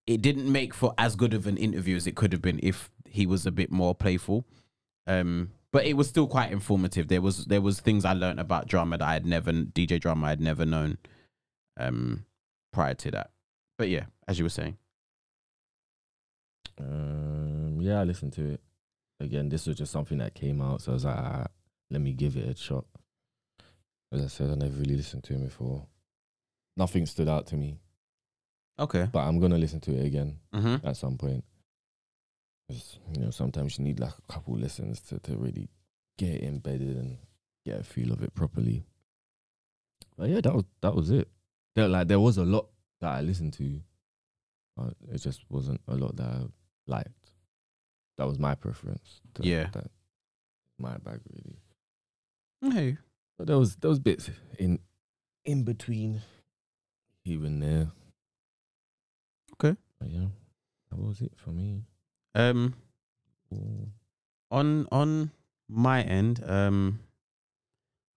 A: it didn't make for as good of an interview as it could have been if he was a bit more playful. Um, but it was still quite informative. There was there was things I learned about drama that I had never DJ drama I had never known um prior to that. But yeah, as you were saying.
B: Um, yeah, I listened to it. Again, this was just something that came out, so I was like, ah, let me give it a shot. As I said, I never really listened to him before. Nothing stood out to me,
A: Okay.
B: but I'm gonna listen to it again
A: Mm-hmm.
B: at some point. 'Cause, you know, sometimes you need like a couple listens to, to really get it embedded and get a feel of it properly. But yeah, that was that was it. There, like there was a lot that I listened to, but it just wasn't a lot that I liked. That was my preference.
A: Yeah.
B: that my bag really.
A: Hey.
B: But there was there was bits in in between here and there.
A: Okay.
B: But yeah, that was it for me.
A: Um
B: Ooh.
A: on on my end, um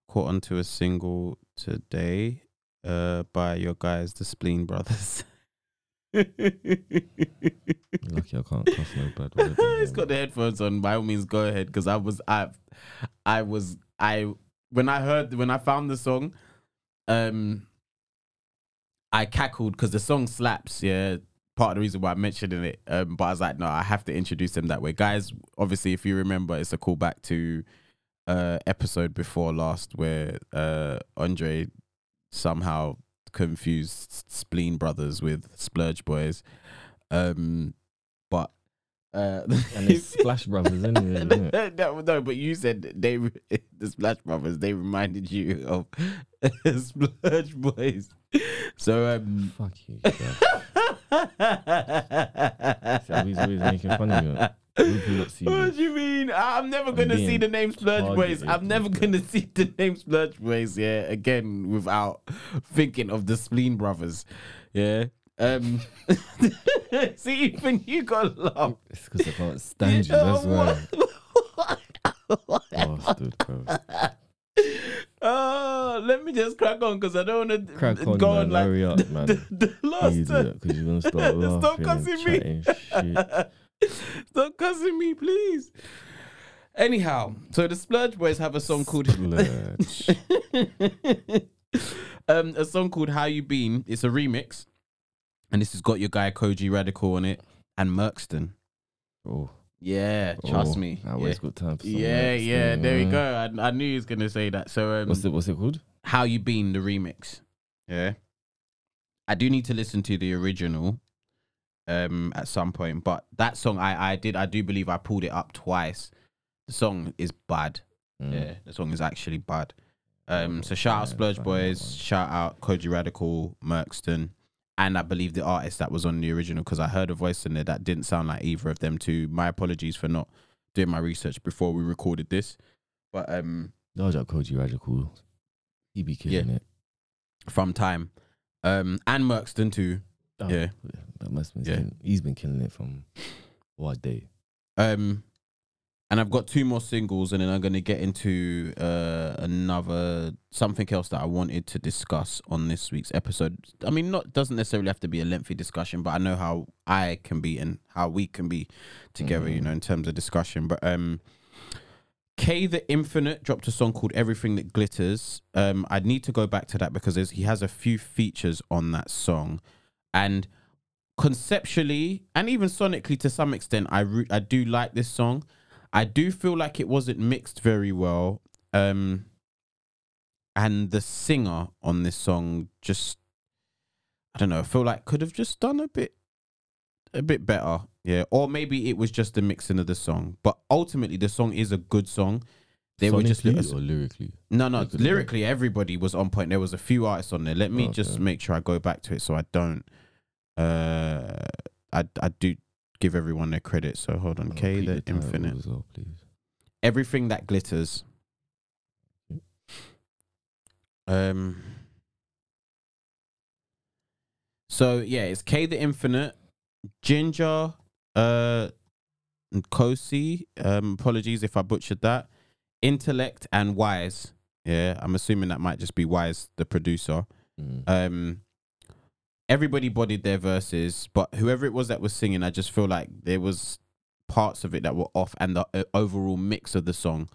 A: caught onto a single today uh by your guys, the Spleen Brothers. [LAUGHS]
B: Lucky I can't cuss no bad word. [LAUGHS]
A: He's got the headphones on. By all means, go ahead. Because I was, I, I was, I when I heard when I found the song, um, I cackled because the song slaps. Yeah, part of the reason why I'm mentioning it. Um, but I was like, no, I have to introduce them that way, guys. Obviously, if you remember, it's a callback to uh episode before last where uh Andre somehow confused Spleen Brothers with Splurge Boys. Um, but uh,
B: And it's [LAUGHS] Splash Brothers anyway. isn't it? [LAUGHS]
A: no, no, but you said they [LAUGHS] the Splash Brothers. They reminded you of Splurge Boys. So um,
B: Fuck you. See he's always making fun of you. Would you not see
A: What do you mean? I'm never gonna see the name Splurge Boys. I'm never gonna see the name Splurge Boys. Yeah, again without thinking of the Spleen Brothers. Yeah. Um. [LAUGHS] see, even you got laugh.
B: It's because I can't stand you. That's why. Bastard, bro.
A: Oh, let me just crack on because I don't want to
B: Crack on,
A: go
B: man.
A: on like
B: Hurry up, man. [LAUGHS]
A: the, the last
B: because you're gonna start [LAUGHS] laughing
A: Stop
B: and
A: cussing me.
B: chatting shit. [LAUGHS]
A: Stop cussing me, please. Anyhow, so the Splurge Boys have a song called [LAUGHS] um a song called How You Been. It's a remix, and this has got your guy Kojey Radical on it and Mercston.
B: Oh,
A: Yeah, trust
B: oh,
A: me.
B: I
A: Yeah.
B: always got time for
A: Yeah,
B: next
A: yeah, there we go. I, I knew he was gonna say that. So um,
B: What's it? What's it called?
A: How You Been, the remix. Yeah. I do need to listen to the original um at some point. But that song I I did I do believe I pulled it up twice. The song is bad.
B: Mm.
A: Yeah, the song is actually bad. Um, so shout out Splurge Boys, shout out Kojey Radical, Mercston, and I believe the artist that was on the original because I heard a voice in there that didn't sound like either of them two. My apologies for not doing my research before we recorded this, but um,
B: Large up Kojey Radical. He be killing it.
A: from time, um, and Merkston too. Yeah.
B: That must be
A: Yeah.
B: he's been killing it from what day?
A: Um, and I've got two more singles, and then I'm gonna get into uh another something else that I wanted to discuss on this week's episode. I mean, not doesn't necessarily have to be a lengthy discussion, but I know how I can be and how we can be together. You
B: Mhm.
A: know, in terms of discussion. But um, K the Infinite dropped a song called Everything That Glitters. Um, I need to go back to that because he has a few features on that song, and conceptually and even sonically to some extent, I re- I do like this song. I do feel like it wasn't mixed very well. Um, and the singer on this song just, I don't know, I feel like could have just done a bit, a bit better. Yeah, or maybe it was just the mixing of the song. But ultimately, the song is a good song. They were just
B: Sonically or lyrically.
A: no, no.
B: Look at the lyric.
A: Lyrically, everybody was on point. There was a few artists on there. Let me just
B: Okay.
A: make sure I go back to it so I don't. Uh, I I do give everyone their credit. So hold on. K the Infinite.
B: as well, please.
A: Everything that glitters. Um. So yeah, it's K the Infinite, Ginger, uh, Kosi. Um, apologies if I butchered that. Intellect and Wise. Yeah, I'm assuming that might just be Wise, the producer.
B: Mm.
A: Um, everybody bodied their verses, but whoever it was that was singing, I just feel like there was parts of it that were off, and the uh, overall mix of the song.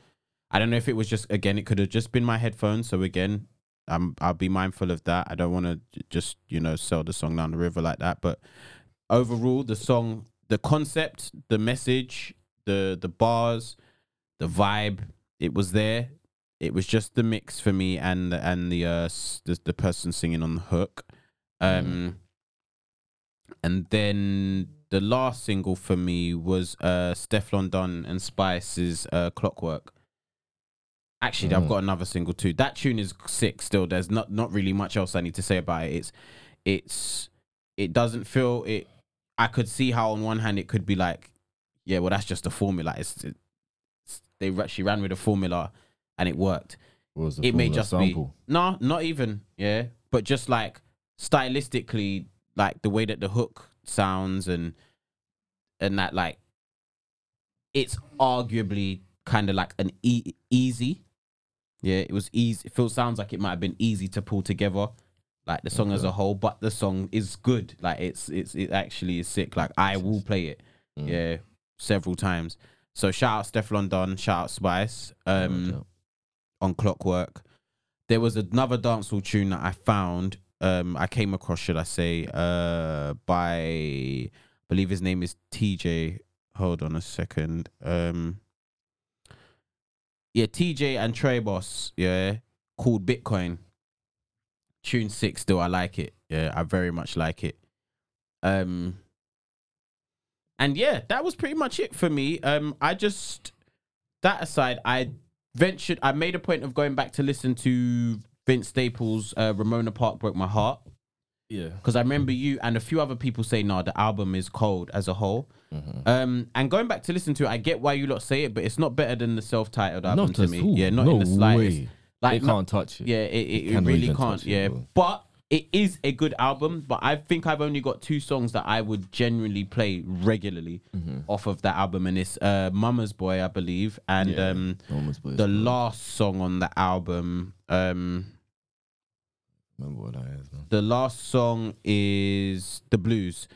A: I don't know if it was just again, it could have just been my headphones. So again, I'm I'll be mindful of that. I don't want to just you know sell the song down the river like that. But overall, the song, the concept, the message, the the bars, the vibe, it was there. It was just the mix for me and the, and the uh the, the person singing on the hook. Um and then the last single for me was uh Stefflon Don and Spice's uh Clockwork. Actually, I've
B: Mm.
A: got another single too. That tune is sick still. There's not not really much else I need to say about it. It's it's it doesn't feel it I could see how on one hand it could be like, yeah, well that's just a formula. It's, it's they she ran with a formula and it worked.
B: What was the
A: It may just
B: sample?
A: be no, not even yeah, but just like stylistically, like the way that the hook sounds and and that like it's arguably kind of like an e- easy. Yeah, it was easy. It feels sounds like it might have been easy to pull together, like the song as a whole. But the song is good. Like it's it's it actually is sick. Like I will play it.
B: Mm.
A: Yeah, several times. So shout out Stefflon Don, shout out Spice. Um,
B: Yeah.
A: on Clockwork. There was another dancehall tune that I found. Um, I came across, should I say, uh, by I believe his name is TJ. Hold on a second. Um, yeah, TJ and Trey Boss. Yeah, called Bitcoin. Tune six. Still, I like it. Yeah, I very much like it. Um, and yeah, that was pretty much it for me. Um, I just that aside, I ventured. I made a point of going back to listen to Vince Staples' uh, "Ramona Park Broke My Heart"
B: Yeah.
A: because I remember you and a few other people saying, "No, the album is cold as a whole."
B: Mhm.
A: Um, and going back to listen to it, I get why you lot say it, but it's not better than the self-titled album
B: Not
A: to me.
B: all.
A: Yeah, not
B: no
A: in the slightest.
B: Way.
A: Like,
B: they can't touch it.
A: yeah, it, it, it really can't.
B: touch it,
A: Yeah, but it is a good album. But I think I've only got two songs that I would genuinely play regularly
B: Mhm.
A: off of that album, and it's uh, "Mama's Boy," I believe, and
B: Yeah,
A: um, the last song on the album. Um,
B: Remember what that is, man.
A: the last song is "The Blues."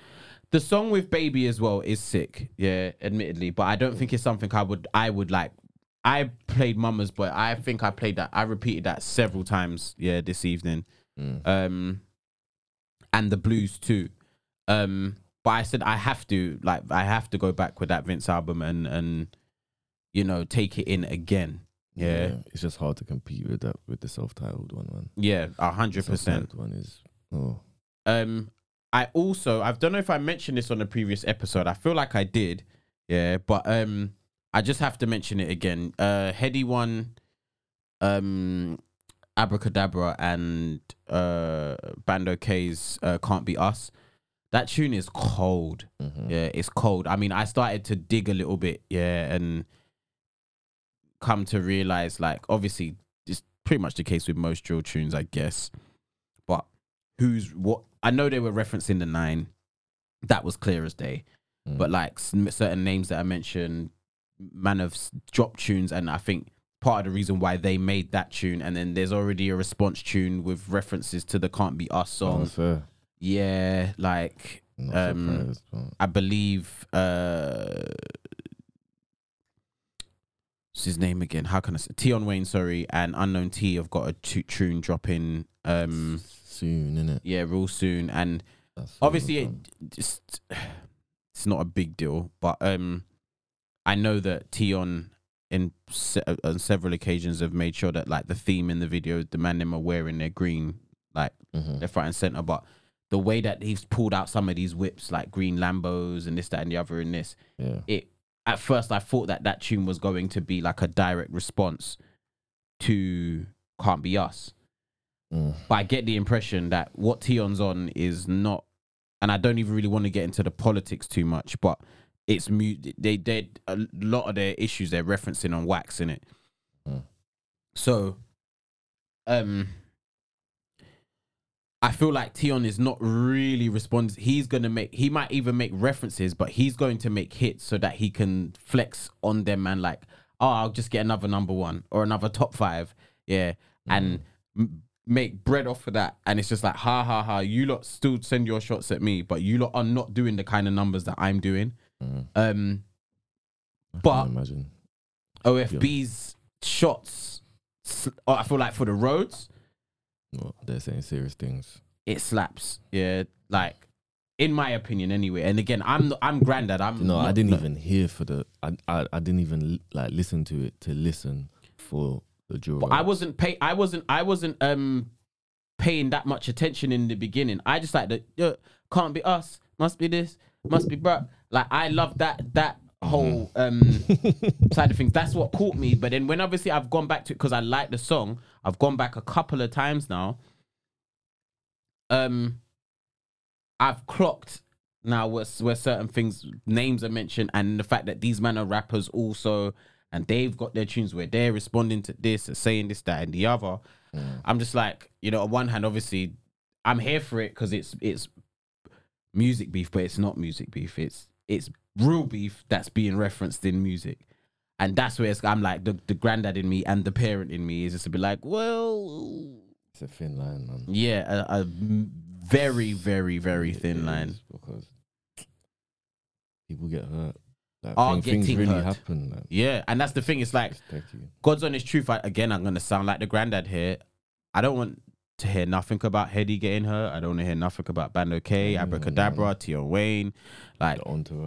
A: The song with "Baby" as well is sick. Yeah, admittedly, but I don't think it's something I would I would like. I played "Mama's Boy." I think I played that. I repeated that several times. Yeah, this evening.
B: Mm.
A: um and the blues too um but i said i have to like i have to go back with that vince album and and you know take it in again yeah
B: It's just hard to compete with that with the self-titled one, man.
A: yeah a hundred percent.
B: one is oh
A: Um, I also I don't know if I mentioned this on the previous episode. I feel like I did, yeah, but um, I just have to mention it again. Uh, Headie one, um, Abracadabra and uh Bandokay's uh, Can't Be Us. That tune is cold.
B: Mhm.
A: Yeah, it's cold. I mean, I started to dig a little bit, yeah, and come to realize, like, obviously, it's pretty much the case with most drill tunes, I guess. But who's what? I know they were referencing the nine. That was clear as day.
B: Mm.
A: But like certain names that I mentioned, man of drop tunes, and I think part of the reason why they made that tune, and then there's already a response tune with references to the "Can't Be Us"
B: Oh,
A: song.
B: fair.
A: Yeah, like Um, I believe uh what's his name again? How can I say Tion Wayne, sorry, and Unknown T have got a tune dropping um
B: soon, innit?
A: yeah, real soon. And
B: That's
A: obviously it just [SIGHS] it's not a big deal, but um I know that Tion in se- on several occasions have made sure that like the theme in the video, the man them are wearing their green like
B: Mhm.
A: left, right, and center. But the way that he's pulled out some of these whips, like green Lambos and this, that, and the other, in this,
B: yeah.
A: it at first I thought that that tune was going to be like a direct response to "Can't Be Us,"
B: Mm.
A: but I get the impression that what Tion's on is not, and I don't even really want to get into the politics too much, but it's mu- they they a lot of their issues they're referencing on wax in it.
B: Mm.
A: So, um, I feel like Tion is not really responding. He's gonna make. He might even make references, but he's going to make hits so that he can flex on them and like, oh, I'll just get another number one or another top five, yeah, and m- make bread off of that. And it's just like, ha ha ha. You lot still send your shots at me, but you lot are not doing the kind of numbers that I'm doing.
B: Mm.
A: Um, But-
B: imagine.
A: OFB's shots, I feel like for the roads,
B: Well, they're saying serious things.
A: it slaps. Yeah, like in my opinion, anyway. And again, I'm I'm granddad. I'm
B: No, I didn't even hear for the. I, I I didn't even like listen to it to listen for the.
A: But I wasn't pay. I wasn't. I wasn't um paying that much attention in the beginning. I just like the yeah, can't be us. Must be this. Must be bruh. Like I love that that whole um [LAUGHS] side of things. That's what caught me. But then when obviously I've gone back to it because I like the song. I've gone back a couple of times now. Um, I've clocked now where, where certain things names are mentioned and the fact that these men are rappers also and they've got their tunes where they're responding to this and saying this that and the other
B: Mm.
A: i'm just like you know on one hand obviously i'm here for it because it's it's music beef but it's not music beef it's it's real beef that's being referenced in music and that's where it's, i'm like the, the granddad in me and the parent in me is just to be like well
B: It's a thin line, man.
A: yeah a, a very very very thin line
B: because people get hurt. Like,
A: Are
B: thing- things
A: getting
B: really
A: hurt.
B: happen. Like,
A: yeah and that's the thing it's like. God's honest truth. I, again, I'm gonna sound like the granddad here. I don't want to hear nothing about Headie getting hurt. I don't want to hear nothing about Bandokay,
B: Mm,
A: Abracadabra, Tion Wayne. Like,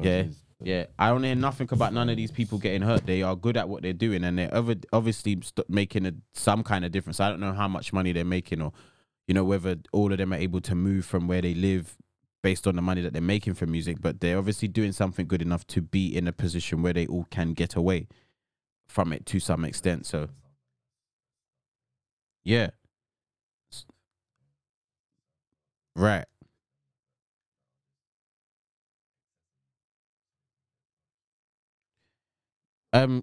A: yeah, yeah, I don't hear nothing about none of these people getting hurt. They are good at what they're doing, and they're over, obviously st- making a, some kind of difference. I don't know how much money they're making, or you know whether all of them are able to move from where they live based on the money that they're making from music. But they're obviously doing something good enough to be in a position where they all can get away from it to some extent. So, yeah, S- right. Um.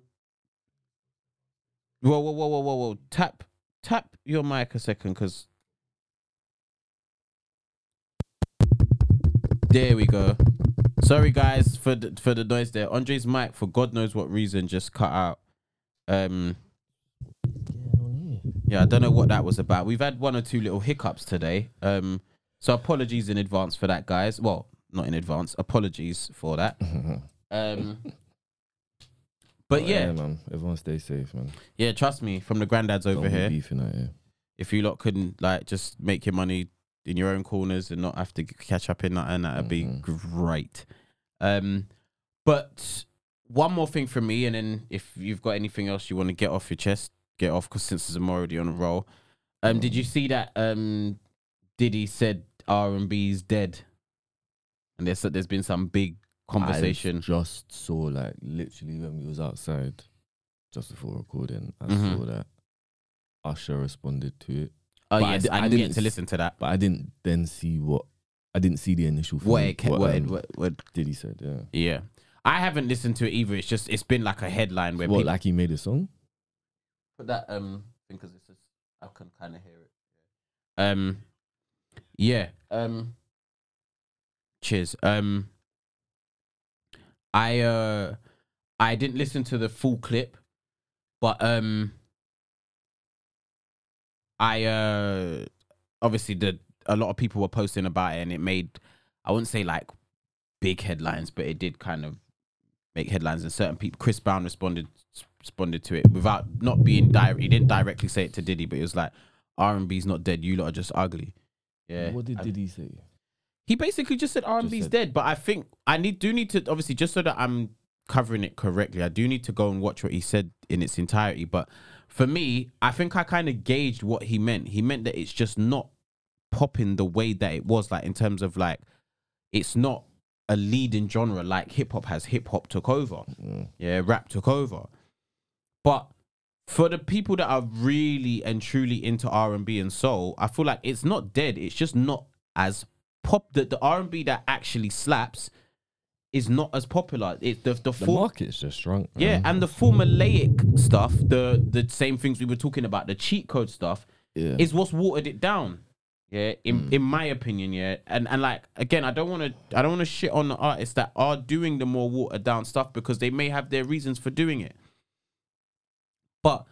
A: Whoa, whoa, whoa, whoa, whoa, whoa! Tap, tap your mic a second, cause. There we go. Sorry, guys, for the for the noise there. Andre's mic, for God knows what reason, just cut out. Um. Yeah, I don't know what that was about. We've had one or two little hiccups today. Um. So apologies in advance for that, guys. Well, not in advance. Apologies for that. [LAUGHS] Um. [LAUGHS] But yeah,
B: man. Everyone stay safe, man.
A: yeah. Trust me, from the granddads over
B: Don't be
A: here.
B: beefing out here.
A: if you lot couldn't like just make your money in your own corners and not have to catch up in that, and that'd be
B: Mhm.
A: great. Um, but one more thing from me, and then if you've got anything else you want to get off your chest, get off. Because since I'm already on a roll, um, did you see that? Um, Diddy said R and B is dead, and there's there's been some big conversation.
B: I just saw like literally when we was outside, just before recording, I
A: Mhm.
B: saw that Usher responded to it,
A: Oh
B: but I
A: yeah,
B: d-
A: I,
B: I
A: didn't
B: didn't
A: get to
B: s-
A: listen to that.
B: but I didn't then see what I didn't see the initial
A: What
B: thing,
A: it, ca- what, it,
B: um,
A: what, what
B: Diddy said, yeah.
A: Yeah, I haven't listened to it either. It's just it's been like a headline where
B: What
A: people
B: like he made a song?
A: put that um because it's just I can kind of hear it. Um, yeah. Um, cheers. Um, I uh I didn't listen to the full clip, but um, I uh obviously the a lot of people were posting about it and it made I wouldn't say like big headlines, but it did kind of make headlines and certain people Chris Brown responded responded to it without not being direct he didn't directly say it to Diddy, but it was like R and B's not dead, you lot are just ugly. Yeah.
B: What did
A: I-
B: Diddy say?
A: he basically just said R and B's
B: said-
A: dead, but I think I need do need to obviously just so that I'm covering it correctly. I do need to go and watch what he said in its entirety. But for me, I think I kind of gauged what he meant. He meant that it's just not popping the way that it was, like in terms of like it's not a leading genre like hip hop has. Hip hop took over.
B: Mm.
A: Yeah, rap took over. But for the people that are really and truly into R and B and soul, I feel like it's not dead. It's just not as pop. The the R and B that actually slaps is not as popular. It the the,
B: The market's just shrunk.
A: yeah, and the formulaic stuff, the the same things we were talking about, the cheat code stuff,
B: yeah.
A: is what's watered it down. Yeah, in mm. in my opinion, yeah, and and like again, I don't want to I don't want to shit on the artists that are doing the more watered down stuff because they may have their reasons for doing it. But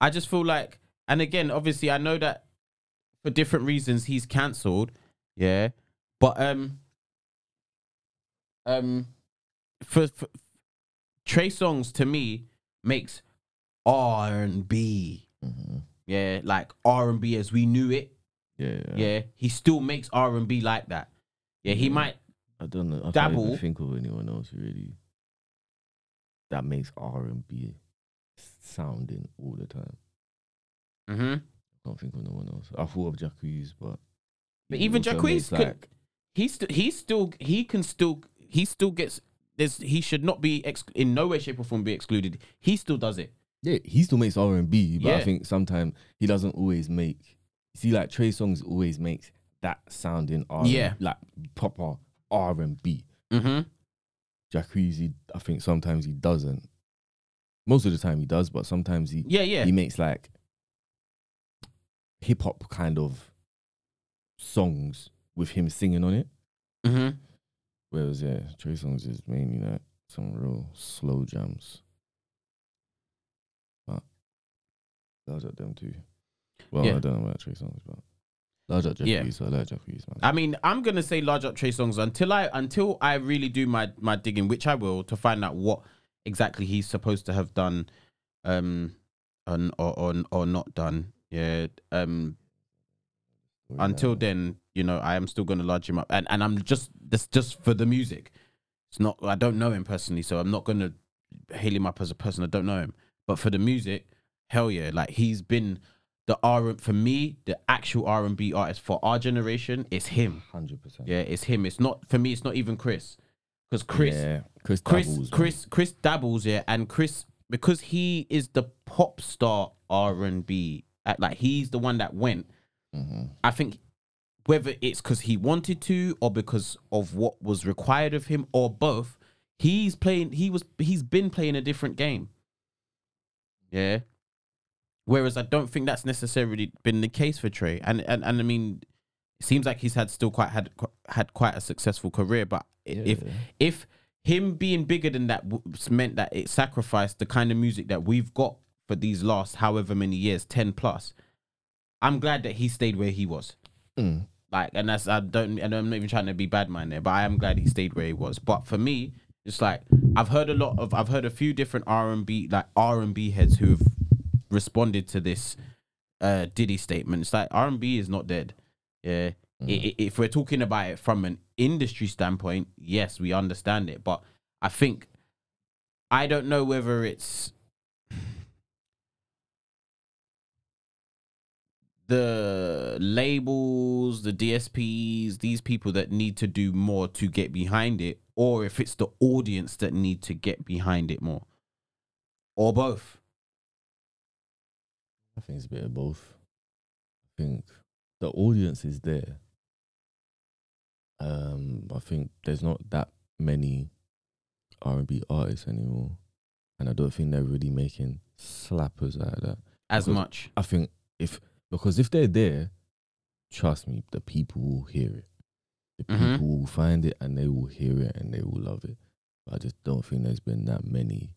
A: I just feel like, and again, obviously, I know that for different reasons he's cancelled, yeah, but um, um, for, for Trey Songz to me makes R and B,
B: Mhm.
A: yeah, like R and B as we knew it.
B: yeah,
A: Yeah, he still makes R and B like that. Yeah, he
B: Yeah.
A: might.
B: I don't know. I
A: Dabble.
B: think of anyone else really that makes R and B sounding all the time.
A: hmm
B: I can't think of no one else. I thought of Jacquees, but
A: But even Jacquees
B: like
A: He still. He still. He can still. He still gets. There's. He should not be ex- in no way, shape, or form be excluded. He still does it.
B: yeah, he still makes R and B, but
A: Yeah.
B: I think sometimes he doesn't always make. See, like Trey Songz always makes that sounding R.
A: Yeah.
B: like proper R and B.
A: Mm-hmm.
B: Jacquees, I think sometimes he doesn't. Most of the time he does, but sometimes he
A: Yeah, yeah.
B: he makes like hip hop kind of songs with him singing on it.
A: mm-hmm.
B: Whereas yeah, Trey Songz is mainly like some real slow jams. But large at them too. Well,
A: Yeah.
B: I don't know about Trey Songz, but large at
A: Yeah.
B: Like Jeffries, man.
A: I mean, I'm gonna say large up Trey songz until I until I really do my my digging, which I will, to find out what exactly he's supposed to have done, um, on or or or not done. Yeah. Um. Until then, you know, I am still gonna lodge him up, and and I'm just this just for the music. It's not. I don't know him personally, so I'm not gonna hail him up as a person. I don't know him, but for the music, hell yeah! Like he's been the R for me, the actual R and B artist for our generation. It's him.
B: hundred percent.
A: Yeah, it's him. It's not for me. It's not even Chris, because Chris,
B: yeah. Chris,
A: Chris,
B: dabbles, man.
A: Chris, Chris dabbles. Yeah, and Chris because he is the pop star R and B. Like he's the one that went.
B: Mhm.
A: I think whether it's because he wanted to or because of what was required of him or both, he's playing. He was. He's been playing a different game. Yeah. Whereas I don't think that's necessarily been the case for Trey, and and, and I mean, it seems like he's had still quite had had quite a successful career. But i- if
B: Yeah.
A: if him being bigger than that meant that it sacrificed the kind of music that we've got for these last however many years, ten plus, I'm glad that he stayed where he was.
B: Mm.
A: Like, and that's I don't, and I'm not even trying to be bad man there, but I am glad he stayed where he was. But for me, it's like I've heard a lot of, I've heard a few different R and B, like R and B heads who have responded to this uh Diddy statement. It's like R and B is not dead. Yeah, I- mm. if we're talking about it from an industry standpoint, yes, we understand it, but I think I don't know whether it's the labels, the DSPs, these people that need to do more to get behind it, or if it's the audience that need to get behind it more, or both.
B: I think it's a bit of both. I think the audience is there. Um, I think there's not that many R and B artists anymore, and I don't think they're really making slappers out of that.
A: As
B: Because-
A: much,
B: I think if because if they're there, trust me, the people will hear it. The
A: Mhm.
B: people will find it and they will hear it and they will love it. But I just don't think there's been that many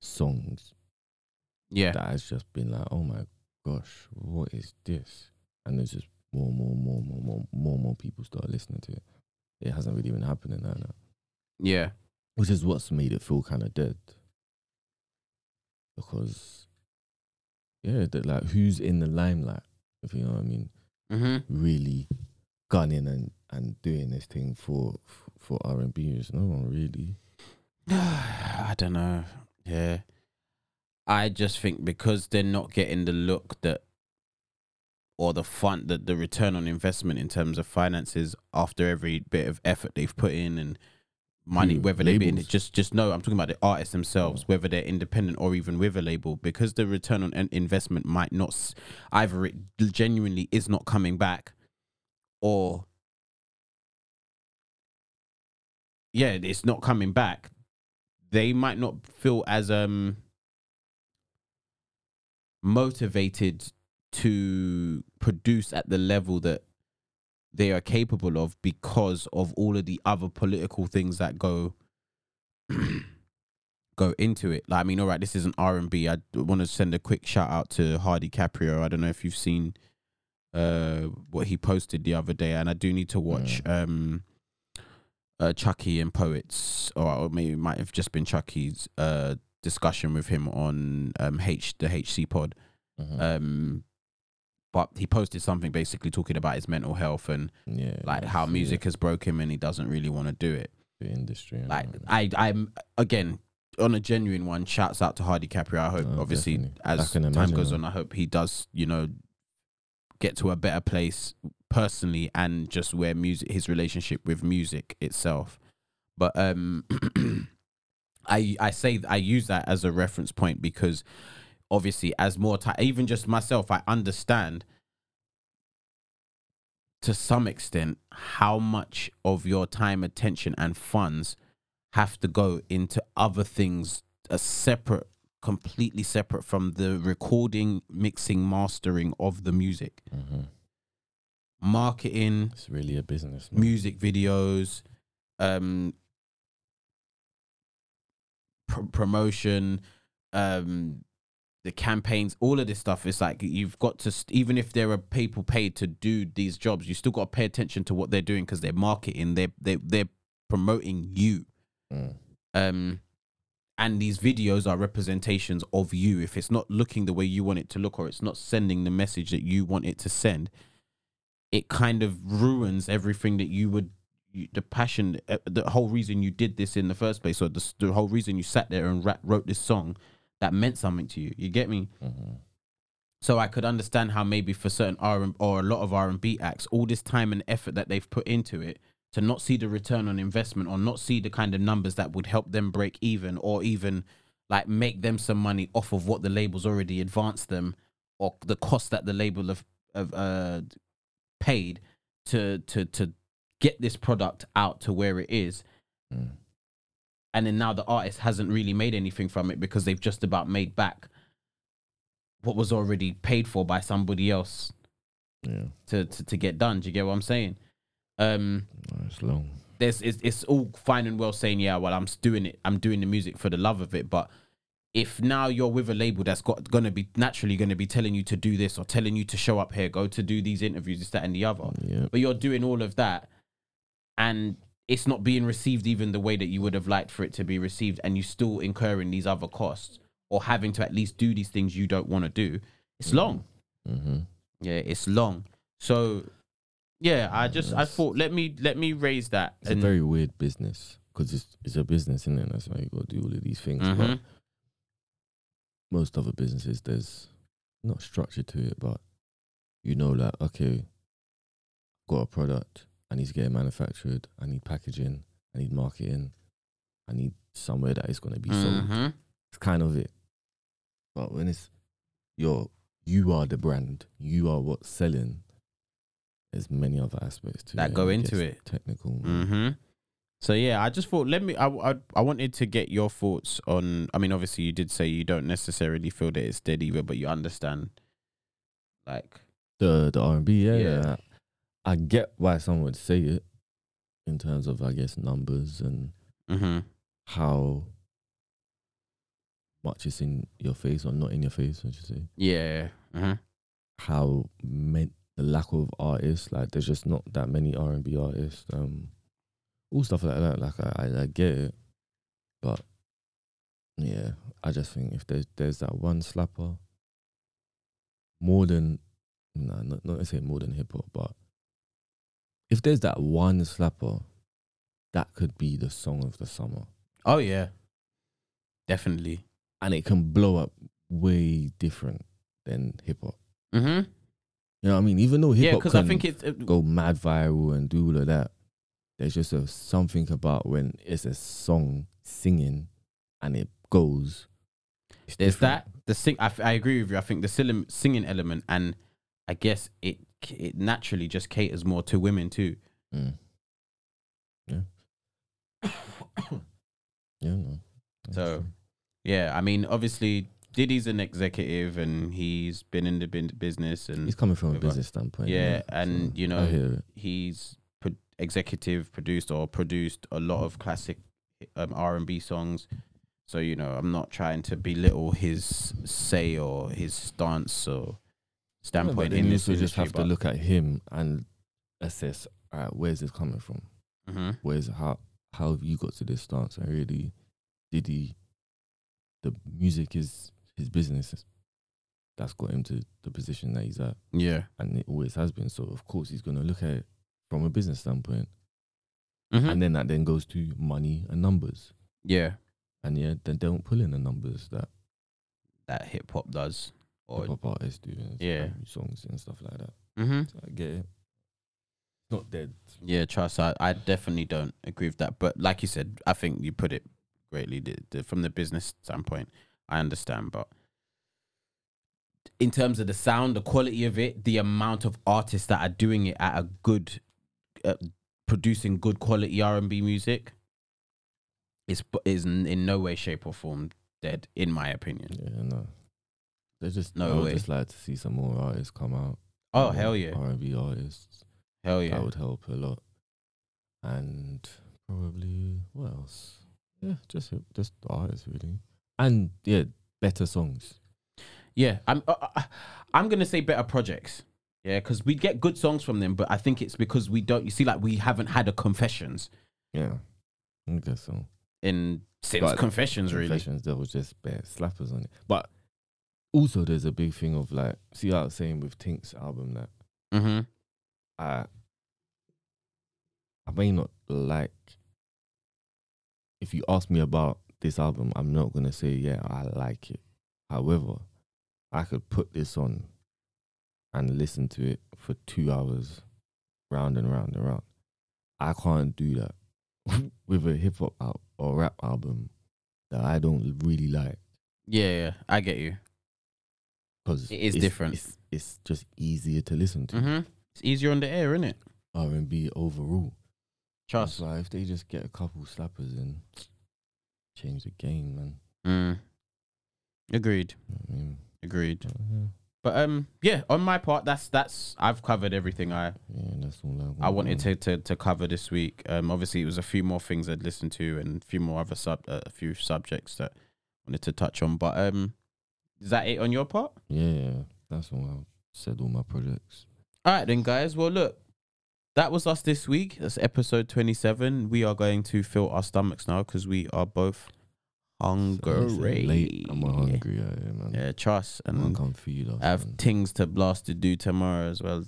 B: songs
A: yeah,
B: that has just been like, oh my gosh, what is this? And there's just more, and more, and more, more, more, more, more people start listening to it. It hasn't really been happening now, now.
A: yeah,
B: which is what's made it feel kind of dead. Because, yeah, that like who's in the limelight, if you know what I mean,
A: hmm
B: really gunning and and doing this thing for for R and B is no one really. [SIGHS]
A: I don't know. Yeah. I just think because they're not getting the look that or the fund that the return on investment in terms of finances after every bit of effort they've put in and money, whether they be in it, just just no, I'm talking about the artists themselves, whether they're independent or even with a label, because the return on in- investment might not either it genuinely is not coming back or yeah, it's not coming back. They might not feel as um motivated to produce at the level that they are capable of because of all of the other political things that go [CLEARS THROAT] go into it. Like I mean, all right, this isn't R and B. I want to send a quick shout out to Hardy Caprio. I don't know if you've seen uh what he posted the other day, and I do need to watch um uh Chucky and Poets, or, maybe it might have just been Chucky's uh discussion with him on um H the HC pod.
B: Mhm.
A: Um, but he posted something basically talking about his mental health and
B: yeah,
A: like how music
B: it,
A: has broke him and he doesn't really want to do it.
B: the industry. and
A: Like. I, I'm again on a genuine one. Shouts out to Hardy Caprio. I hope
B: Oh,
A: obviously
B: definitely.
A: As time goes on, I hope he does you know get to a better place personally and just where music his relationship with music itself. But um, [CLEARS THROAT] I I say I use that as a reference point because obviously as more time even just myself i understand to some extent how much of your time attention and funds have to go into other things a separate completely separate from the recording mixing mastering of the music
B: Mhm.
A: marketing
B: it's really a business. man.
A: music videos, um, pr- promotion, um, the campaigns, all of this stuff. It's like you've got to, even if there are people paid to do these jobs, you still got to pay attention to what they're doing because they're marketing, they're they they're promoting you.
B: Mm.
A: Um, and these videos are representations of you. If it's not looking the way you want it to look, or it's not sending the message that you want it to send, it kind of ruins everything that you would, you, the passion, uh, the whole reason you did this in the first place, or the, the whole reason you sat there and ra- wrote this song that meant something to you. You get me?
B: Mhm.
A: So I could understand how maybe for certain R and or a lot of R and B acts, all this time and effort that they've put into it, to not see the return on investment or not see the kind of numbers that would help them break even or even like make them some money off of what the labels already advanced them or the cost that the label have, have uh, paid to to to get this product out to where it is
B: Mm.
A: And then now the artist hasn't really made anything from it because they've just about made back what was already paid for by somebody else
B: Yeah,
A: to to, to get done. Do you get what I'm saying? Um,
B: No, it's long.
A: there's it's, it's all fine and well saying yeah, well I'm doing it, I'm doing the music for the love of it, but if now you're with a label that's got gonna be naturally gonna be telling you to do this or telling you to show up here, go to do these interviews, this, that, and the other,
B: Yeah,
A: but you're doing all of that and it's not being received even the way that you would have liked for it to be received and you still incurring these other costs or having to at least do these things you don't want to do it's long
B: hmm
A: yeah it's long so yeah i just i thought let me let me raise that
B: It's a very weird business because it's it's a business, isn't it? That's why you got to do all of these things. But
A: Mhm.
B: most other businesses, there's not structure to it, but you know, like okay, got a product. I need to get it manufactured. I need packaging. I need marketing. I need somewhere that it's gonna be sold.
A: Mhm.
B: It's kind of it. But when it's you're you are the brand, you are what's selling. There's many other aspects to
A: That
B: it.
A: go into it.
B: Technical.
A: hmm So yeah, I just thought let me. I, I I wanted to get your thoughts on. I mean, obviously, you did say you don't necessarily feel that it's dead either, but you understand. Like,
B: The the R and B, yeah,
A: Yeah.
B: yeah. I get why someone would say it in terms of I guess numbers and
A: hmm
B: how much is in your face or not in your face, I should say.
A: yeah, uh
B: How meant the lack of artists, like there's just not that many R and B artists. Um all stuff like that. Like I, I, I get it. But yeah, I just think if there's there's that one slapper more than nah, not not to say more than hip hop, but if there's that one slapper, that could be the song of the summer.
A: oh yeah, definitely.
B: and it can blow up way different than hip hop.
A: hmm
B: You know what I mean? Even though hip
A: Yeah,
B: hop
A: because
B: can
A: I think it's it,
B: go mad viral and do all of that, there's just a something about when it's a song singing and it goes.
A: there's
B: different.
A: that the sing. I, f- I agree with you. I think the sing- singing element, and I guess it it naturally just caters more to women too.
B: Mm. Yeah. [COUGHS] Yeah, no.
A: So,
B: true.
A: Yeah, I mean, obviously, Diddy's an executive and he's been in the business and
B: he's coming from a business standpoint.
A: Yeah,
B: so
A: and, you know, he's pro- executive produced or produced a lot of classic um, R and B songs. So you know, I'm not trying to belittle his say or his stance or
B: Yeah,
A: standpoint
B: then
A: in
B: you
A: this
B: also just have to look at him and assess. All right, where's this coming from?
A: Mhm.
B: where's how how have you got to this stance and really did he the music is his business that's got him to the position that he's at
A: Yeah.
B: and it always has been so of course he's going to look at it from a business standpoint
A: Mhm.
B: and then that then goes to money and numbers
A: yeah,
B: and yeah then don't pull in the numbers that
A: that hip hop does. Or
B: hip hop artists do and
A: Yeah.
B: songs and stuff like that
A: hmm
B: so I get it not dead
A: Yeah, trust. I, I definitely don't agree with that. But like you said, I think you put it greatly the, the, from the business standpoint. I understand, but in terms of the sound, the quality of it, the amount of artists that are doing it at a good, uh, producing good quality R and B music, is is in no way, shape, or form dead, in my opinion.
B: yeah no they just
A: No
B: I would
A: way.
B: just like to see some more artists come out
A: Oh
B: more
A: hell yeah,
B: R&B artists
A: hell yeah.
B: that would help a lot. And probably what else? Yeah, just just the artists really, and yeah, better songs.
A: Yeah, I'm. Uh, uh, I'm gonna say better projects. Yeah, because we get good songs from them, but I think it's because we don't. You see, like we haven't had a confessions
B: Yeah, I guess so.
A: in since
B: But
A: confessions, really.
B: Confessions, there was just bare slappers on it. But also, there's a big thing of like, see, how I was saying with Tink's album that
A: Mm-hmm.
B: I I may not like. If you ask me about this album, I'm not gonna say yeah I like it. However, I could put this on and listen to it for two hours, round and round and round. I can't do that [LAUGHS] with a hip hop al- or rap album that I don't really like
A: Yeah, yeah, I get you.
B: Because
A: It is different.
B: It's, it's just easier to listen to
A: Mm-hmm. It's easier on the air, isn't it?
B: R and B overall.
A: Trust.
B: If they just get a couple slappers in, change the game, man.
A: Mm. Agreed.
B: You I mean,
A: Agreed.
B: But, yeah,
A: But um, yeah, on my part, that's that's I've covered everything I
B: yeah, that's all I,
A: I wanted to, to to cover this week. Um, obviously it was a few more things I'd listened to and a few more other sub uh, a few subjects that I wanted to touch on. But um, is that it on your part?
B: Yeah, yeah, that's all I said. All my projects.
A: All right then, guys. Well, look, that was us this week. That's episode twenty-seven. We are going to fill our stomachs now because we are both hungry.
B: Late. I'm hungry. Yeah, yeah, man.
A: Yeah, trust
B: I'm gonna
A: and
B: come feed.
A: I have
B: man.
A: things to blast to do tomorrow as well.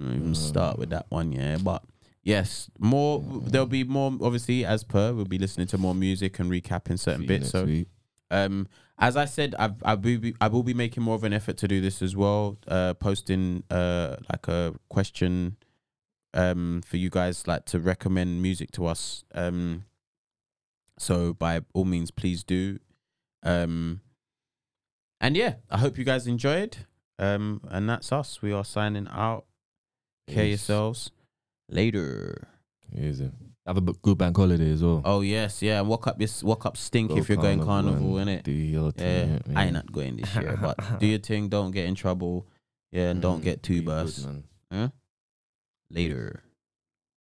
A: Even start with that one, yeah. But yes, more. There'll be more. Obviously, as per, we'll be listening to more music and recapping certain bits. So
B: week.
A: Um, as I said, I've, I will be I will be making more of an effort to do this as well. Uh, posting uh like a question, um, for you guys like to recommend music to us. Um, so by all means, please do. Um, and yeah, I hope you guys enjoyed. Um, and that's us. We are signing out. Care yourselves. Later.
B: Easy. Have a b- good bank holiday as well.
A: Oh yes, yeah. Walk up this walk up stink
B: Go
A: if you're going carnival,
B: and
A: innit?
B: Do your
A: Yeah,
B: thing,
A: I ain't not going this year, but [LAUGHS] do your thing. Don't get in trouble. Yeah, and don't
B: Mm,
A: get too
B: good,
A: burst. Huh? Later.